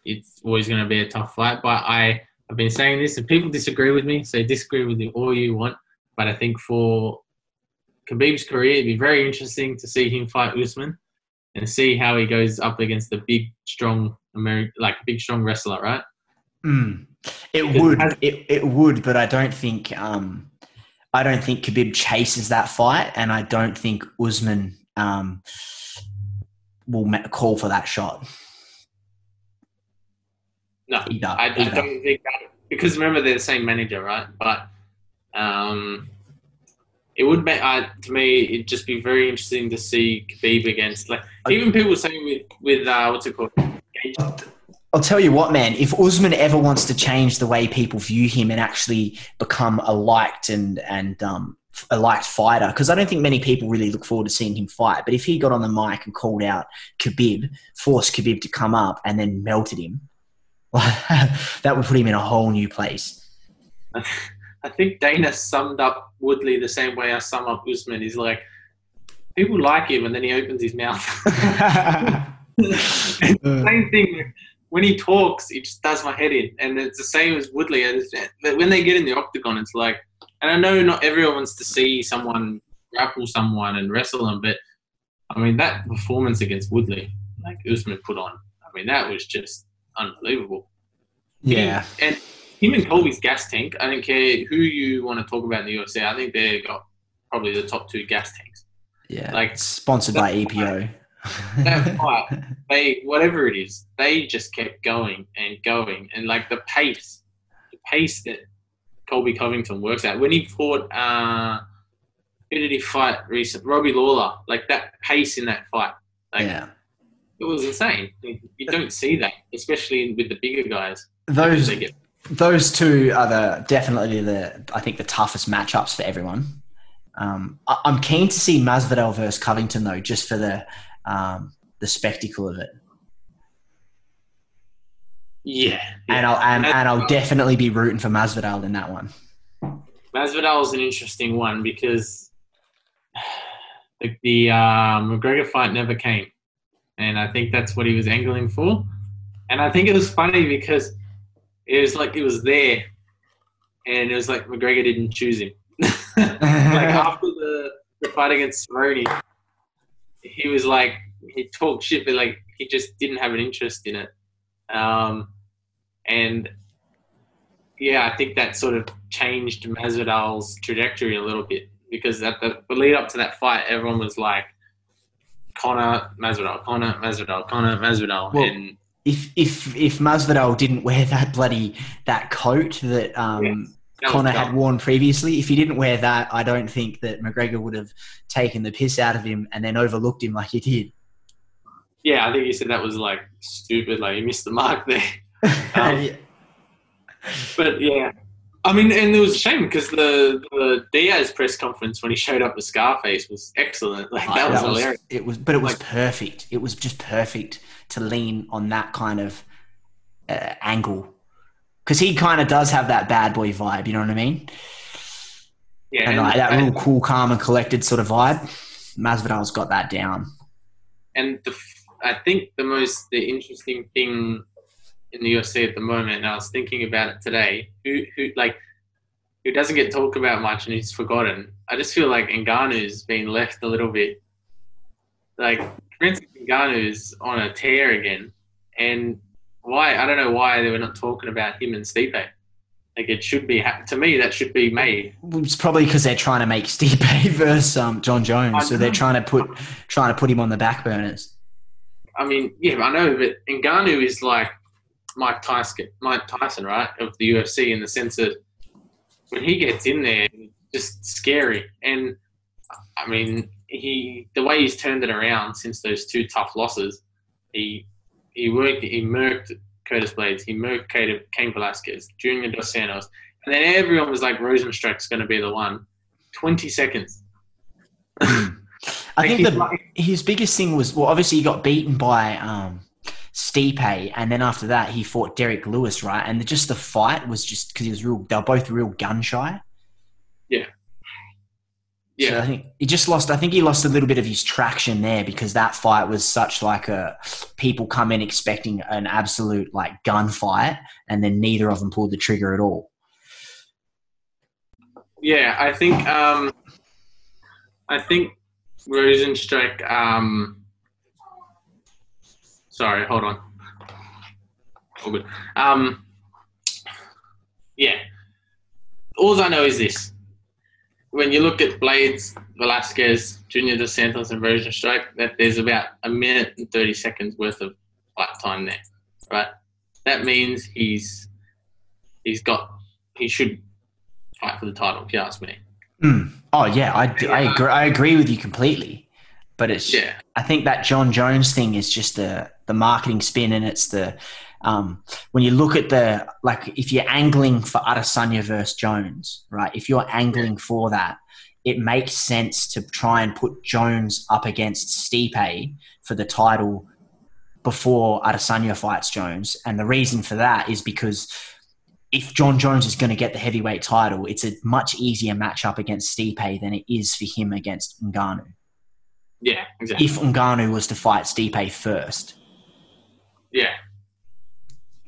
It's always going to be a tough fight, but I I've been saying this, and people disagree with me. So disagree with me all you want, but I think for Khabib's career, it'd be very interesting to see him fight Usman and see how he goes up against the big, strong American, like big, strong wrestler, right? Mm. It would. has- It, it would, but I don't think. Um, I don't think Khabib chases that fight, and I don't think Usman um, will call for that shot No, either. I, I don't think that because remember they're the same manager, right? But um, it would be uh, to me. It'd just be very interesting to see Khabib against like even people saying with with uh, what's it called? I'll tell you what, man. If Usman ever wants to change the way people view him and actually become a liked and and um, a liked fighter, because I don't think many people really look forward to seeing him fight. But if he got on the mic and called out Khabib, forced Khabib to come up, and then melted him, that would put him in a whole new place. I think Dana summed up Woodley the same way I sum up Usman. He's like, people like him, and then he opens his mouth. same thing. When he talks, it just does my head in, and it's the same as Woodley. And when they get in the octagon, it's like, and I know not everyone wants to see someone grapple someone and wrestle them, but I mean, that performance against Woodley, like Usman put on, I mean, that was just unbelievable. Yeah. He- and him and Colby's gas tank, I don't care who you want to talk about in the UFC, I think they got probably the top two gas tanks. Yeah. Like, sponsored by EPO. That fight, they, whatever it is, they just kept going and going. And like the pace, the pace that Colby Covington works at. When he fought, uh, who did he fight recent? Robbie Lawler. Like that pace in that fight. Like, yeah. It was insane. You don't see that, especially with the bigger guys. Those They get those two are the definitely the I think the toughest matchups for everyone. Um, I, I'm keen to see Masvidal versus Covington though, just for the um, the spectacle of it, yeah. and I'll and, and I'll definitely be rooting for Masvidal in that one. Masvidal is an interesting one because the, the uh, McGregor fight never came, and I think that's what he was angling for. And I think it was funny because it was like it was there, and it was like McGregor didn't choose him. like after the, the fight against Cerrone, he was like he talked shit, but like he just didn't have an interest in it. Um, and yeah, I think that sort of changed Masvidal's trajectory a little bit because at the, the lead up to that fight, everyone was like Conor Masvidal, Conor Masvidal, Conor Masvidal, Well, and if if if Masvidal didn't wear that bloody that coat that um, Yes, that Conor had worn previously, if he didn't wear that, I don't think that McGregor would have taken the piss out of him and then overlooked him like he did. yeah, I think he said that was like stupid, like he missed the mark there. Um, Yeah. But yeah, I mean, and it was a shame because the the Diaz press conference when he showed up with Scarface was excellent. Like that was hilarious. it was, but it was Like- perfect. It was just perfect to lean on that kind of uh, angle because he kind of does have that bad boy vibe. You know what I mean? Yeah, And, like that real cool, calm, and collected sort of vibe. Masvidal's got that down. and the, I think the most the interesting thing in the UFC at the moment, and I was thinking about it today, who who like who doesn't get talked about much and who's forgotten. I just feel like Ngannou's been left a little bit. Like Francis Ngannou's on a tear again, and why I don't know why they were not talking about him and Stipe. Like it should be to me that should be made. It's probably because they're trying to make Stipe versus um, Jon Jones, so they're trying to put trying to put him on the back burners. I mean, yeah, I know, but Ngannou is like Mike Tyson, Mike Tyson, right, of the UFC in the sense that when he gets in there, just scary. And I mean, he the way he's turned it around since those two tough losses, he he worked, he murked Curtis Blaydes, he murked Cain Cain Velasquez, Junior Dos Santos, and then everyone was like Rozenstruik's going to be the one. Twenty seconds. I think the like- his biggest thing was well, obviously he got beaten by um, Stipe, and then after that he fought Derrick Lewis, right? And just the fight was just because he was real. They're both real gun shy. So yeah, I think he just lost. I think he lost a little bit of his traction there because that fight was such like a people come in expecting an absolute like gunfight, and then neither of them pulled the trigger at all. Yeah, I think um, I think Rozenstruik. Um, sorry, hold on. All good. Um, yeah. All I know is this: when you look at Blaydes, Velasquez, Junior Dos Santos, and Rozenstruik, that there's about a minute and thirty seconds worth of fight time there, right? That means he's he's got he should fight for the title, if you ask me. Mm. Oh yeah, I, I agree. I agree with you completely. But it's Yeah, I think that Jon Jones thing is just the the marketing spin, and it's the um, when you look at the like if you're angling for Adesanya versus Jones, right? If you're angling for that, it makes sense to try and put Jones up against Stipe for the title before Adesanya fights Jones, and the reason for that is because if Jon Jones is going to get the heavyweight title, it's a much easier matchup against Stipe than it is for him against Ngannou yeah, exactly. if Ngannou was to fight Stipe first. yeah,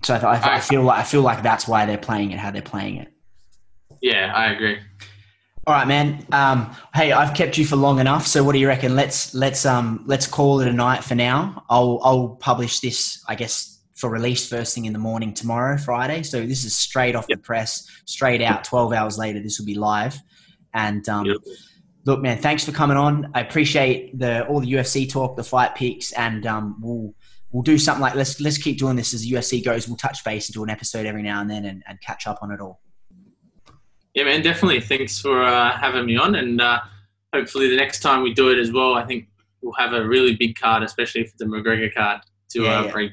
So I, I, I feel like I feel like that's why they're playing it how they're playing it. yeah, I agree. All right, man. Um, hey, I've kept you for long enough. So, what do you reckon? Let's let's um let's call it a night for now. I'll I'll publish this, I guess, for release first thing in the morning tomorrow, Friday. So this is straight off yep. the press, straight out. Twelve hours later, this will be live. And um, yep. look, man, thanks for coming on. I appreciate the all the UFC talk, the fight picks, and um, we'll we'll do something like let's let's keep doing this as UFC goes. We'll touch base and do an episode every now and then and, and catch up on it all. Yeah, man, definitely. Thanks for uh, having me on, and uh, hopefully the next time we do it as well, I think we'll have a really big card, especially for the McGregor card to yeah, uh, yeah. break.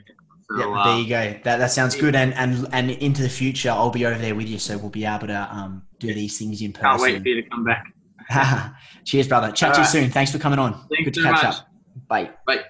So, yeah, uh, there you go. That that sounds good, and and and into the future, I'll be over there with you, so we'll be able to um, do these things in person. Can't wait for you to come back. Cheers, brother. Chat All to you soon. Thanks for coming on. Thanks good to catch much. up. Bye. Bye.